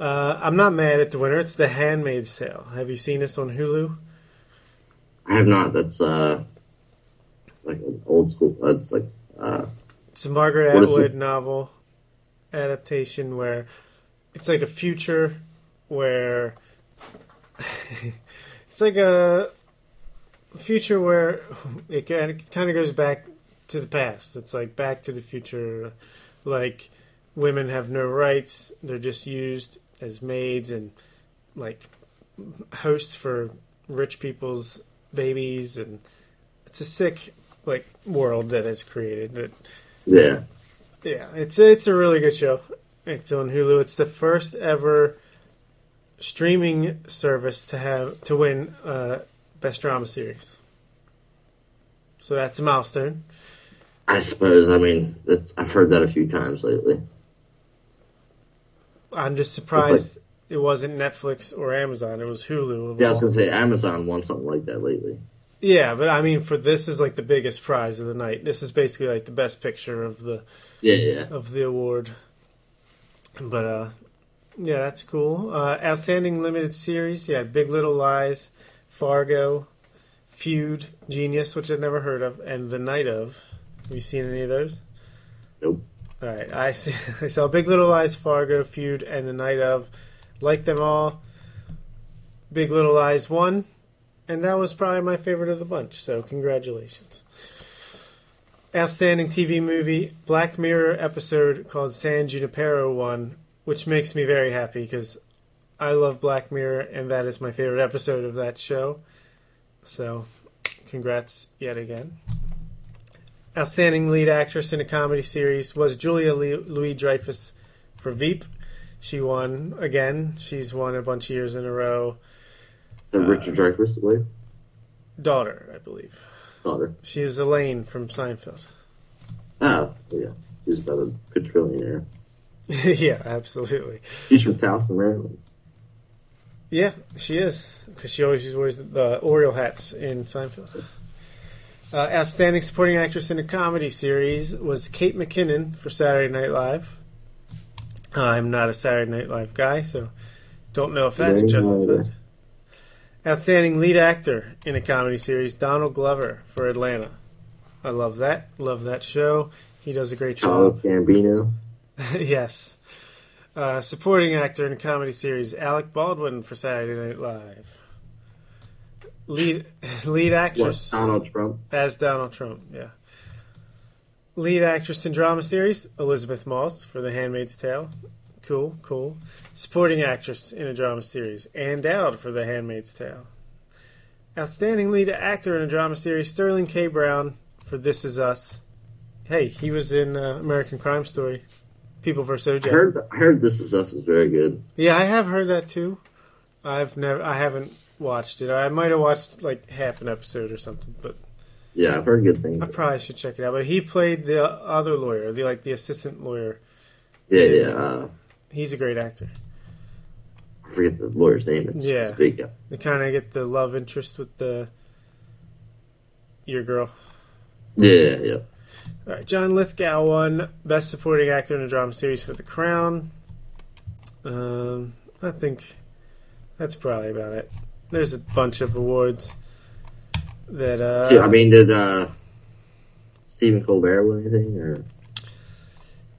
Uh, I'm not mad at the winner. It's The Handmaid's Tale. Have you seen this on Hulu? I have not. That's uh like an old school. That's like uh It's a Margaret Atwood novel adaptation where it's like a future where it's like a future where it kind of goes back to the past. It's like Back to the Future, like women have no rights; they're just used as maids and like hosts for rich people's babies, and it's a sick like world that is created. That yeah. Yeah, it's it's a really good show. It's on Hulu. It's the first ever streaming service to have to win uh, best drama series. So that's a milestone. I suppose. I mean, that's, I've heard that a few times lately. I'm just surprised it wasn't Netflix or Amazon. It was Hulu. Yeah, I was gonna say Amazon won something like that lately. Yeah, but I mean, for this is like the biggest prize of the night. This is basically like the best picture of the Yeah, yeah. of the award. But uh, yeah, that's cool. Uh, outstanding limited series. Yeah, Big Little Lies, Fargo, Feud, Genius, which I've never heard of, and The Night of. Have you seen any of those? Nope. All right, I see. I saw Big Little Lies, Fargo, Feud, and The Night of. Like them all. Big Little Lies won, and that was probably my favorite of the bunch. So congratulations. Outstanding TV movie Black Mirror episode called San Junipero won, which makes me very happy because I love Black Mirror, and that is my favorite episode of that show. So, congrats yet again. Outstanding lead actress in a comedy series was Julia Louis Dreyfus for Veep. She won again. She's won a bunch of years in a row. Is that Richard uh, Dreyfuss, the wife? Daughter, I believe. Daughter. She is Elaine from Seinfeld. Oh, yeah. She's about a quadrillionaire. yeah, absolutely. She's from Towson, Maryland. Yeah, she is because she always wears the Oriole hats in Seinfeld. Uh, outstanding supporting actress in a comedy series was Kate McKinnon for Saturday Night Live. I'm not a Saturday Night Live guy, so don't know if that's justified. Outstanding lead actor in a comedy series, Donald Glover for Atlanta. I love that. Love that show. He does a great job. Childish Gambino. yes. Uh, supporting actor in a comedy series, Alec Baldwin for Saturday Night Live. Lead lead What? actress Donald Trump. as Donald Trump. Yeah. Lead actress in drama series, Elisabeth Moss for The Handmaid's Tale. Cool, cool. Supporting actress in a drama series, Ann Dowd for The Handmaid's Tale. Outstanding lead actor in a drama series, Sterling K. Brown for This Is Us. Hey, he was in uh, American Crime Story. People vs. OJ. I heard. I heard This Is Us is very good. Yeah, I have heard that too. I've never, I haven't watched it. I might have watched like half an episode or something, but Yeah, I've heard good things. I probably should check it out. But he played the other lawyer, the like the assistant lawyer. Yeah, yeah. Uh, He's a great actor. I forget the lawyer's name. It's, Yeah. it's big guy. They kind of get the love interest with the your girl. Yeah, yeah, yeah. All right, John Lithgow won Best Supporting Actor in a Drama Series for The Crown. Um, I think that's probably about it. There's a bunch of awards that uh, Yeah, I mean, did uh, Stephen Colbert win anything? Or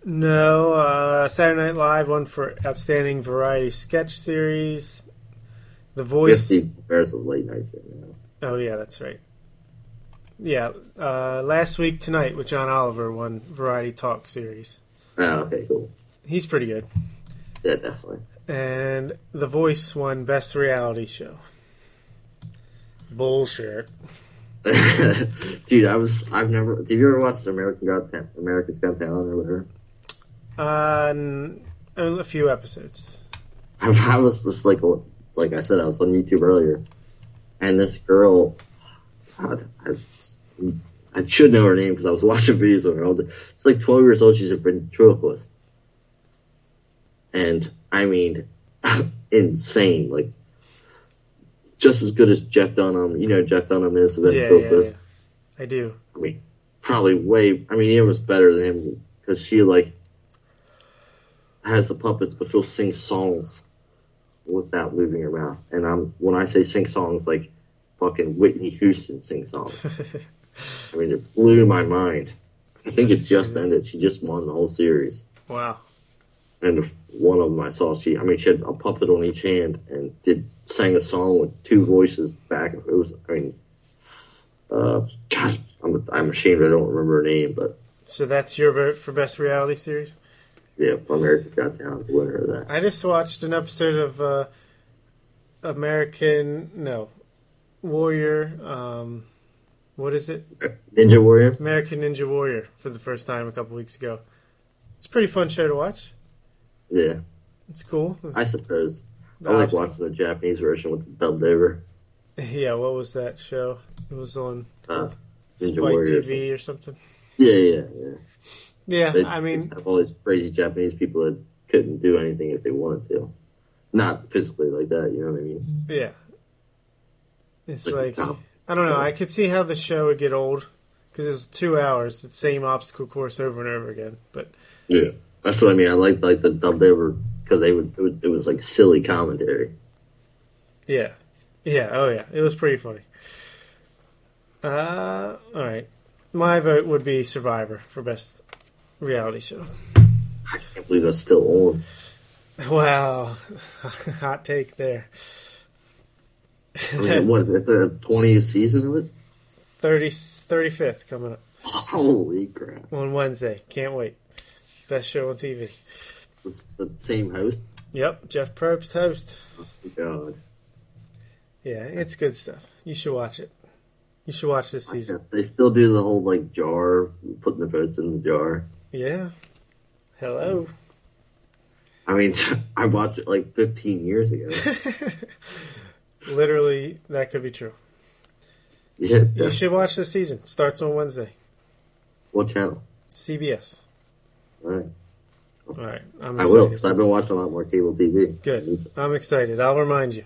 No, uh, Saturday Night Live won for Outstanding Variety Sketch Series. The Voice. Stephen Colbert's a late night show now. Oh, yeah, that's right. Yeah, uh, last week tonight with John Oliver won Variety Talk Series. Oh, okay, cool. He's pretty good. Yeah, definitely. and The Voice won Best Reality Show. Bullshit. Dude, I was I've never. Did you ever watch American Got Ta- America's Got Talent or whatever? N- a few episodes. I, was just like like I said, I was on YouTube earlier, and this girl, God, I, I should know her name because I was watching videos of her all day. She's like 12 years old. She's a ventriloquist, and I mean, insane. Like just as good as Jeff Dunham. You know, Jeff Dunham is a Yeah, yeah, ventriloquist. yeah. I do. I mean, probably way. I mean, he was better than him because she like has the puppets, but she'll sing songs without moving her mouth. And I'm when I say sing songs, like fucking Whitney Houston sing songs. I mean, it blew my mind. I think it just ended. She just won the whole series. Wow. And one of them I saw, she, I mean, she had a puppet on each hand and did sang a song with two voices back. It was, I mean, uh, God, I'm, I'm ashamed I don't remember her name, but So that's your vote for Best Reality Series? Yeah, America's Got Talent, the winner of that. I just watched an episode of uh, American, no, Warrior, um, what is it? Ninja Warrior. American Ninja Warrior for the first time a couple weeks ago. It's a pretty fun show to watch. Yeah, It's cool. I suppose. I like watching the Japanese version with the dubbed over. Yeah, what was that show? It was on Uh, Ninja Spike Warrior. TV or something. Yeah, yeah, yeah. Yeah, They, I mean, have all these crazy Japanese people that couldn't do anything if they wanted to. Not physically like that, you know what I mean? yeah. It's Like, like, oh, I don't know. I could see how the show would get old because it's two hours, the same obstacle course over and over again. But Yeah, that's what I mean. I like like the dubbed over because they would it, would it was like silly commentary. yeah, yeah, oh yeah, it was pretty funny. Uh, all right, my vote would be Survivor for best reality show. I can't believe it's still on. Wow, hot take there. I mean, what is it, the twentieth season of it? 30, 35th coming up Holy crap! on Wednesday. Can't wait. Best show on TV. It's the same host. Yep, Jeff Probst host. Oh, God, Yeah, it's good stuff. You should watch it. You should watch this I season. guess they still do the whole like jar, putting the votes in the jar. Yeah. Hello. I mean, I watched it like fifteen years ago. Literally, that could be true. Yeah, You should watch this season. Starts on Wednesday. what channel? CBS. All right, All right. I'm I will because I've been watching a lot more cable TV. Good. I'm excited. I'll remind you.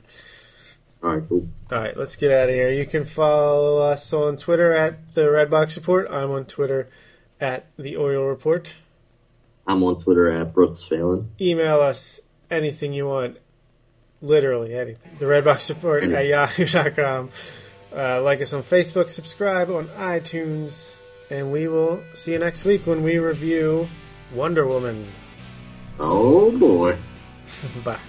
All right, cool. All right, let's get out of here. You can follow us on Twitter at the Redbox Report. I'm on Twitter at the Oil Report. I'm on Twitter at Brooks Phelan. Email us anything you want, literally anything. The Redbox Report at yahoo.com. Uh, like us on Facebook, subscribe on iTunes, and we will see you next week when we review Wonder Woman. Oh boy. Bye.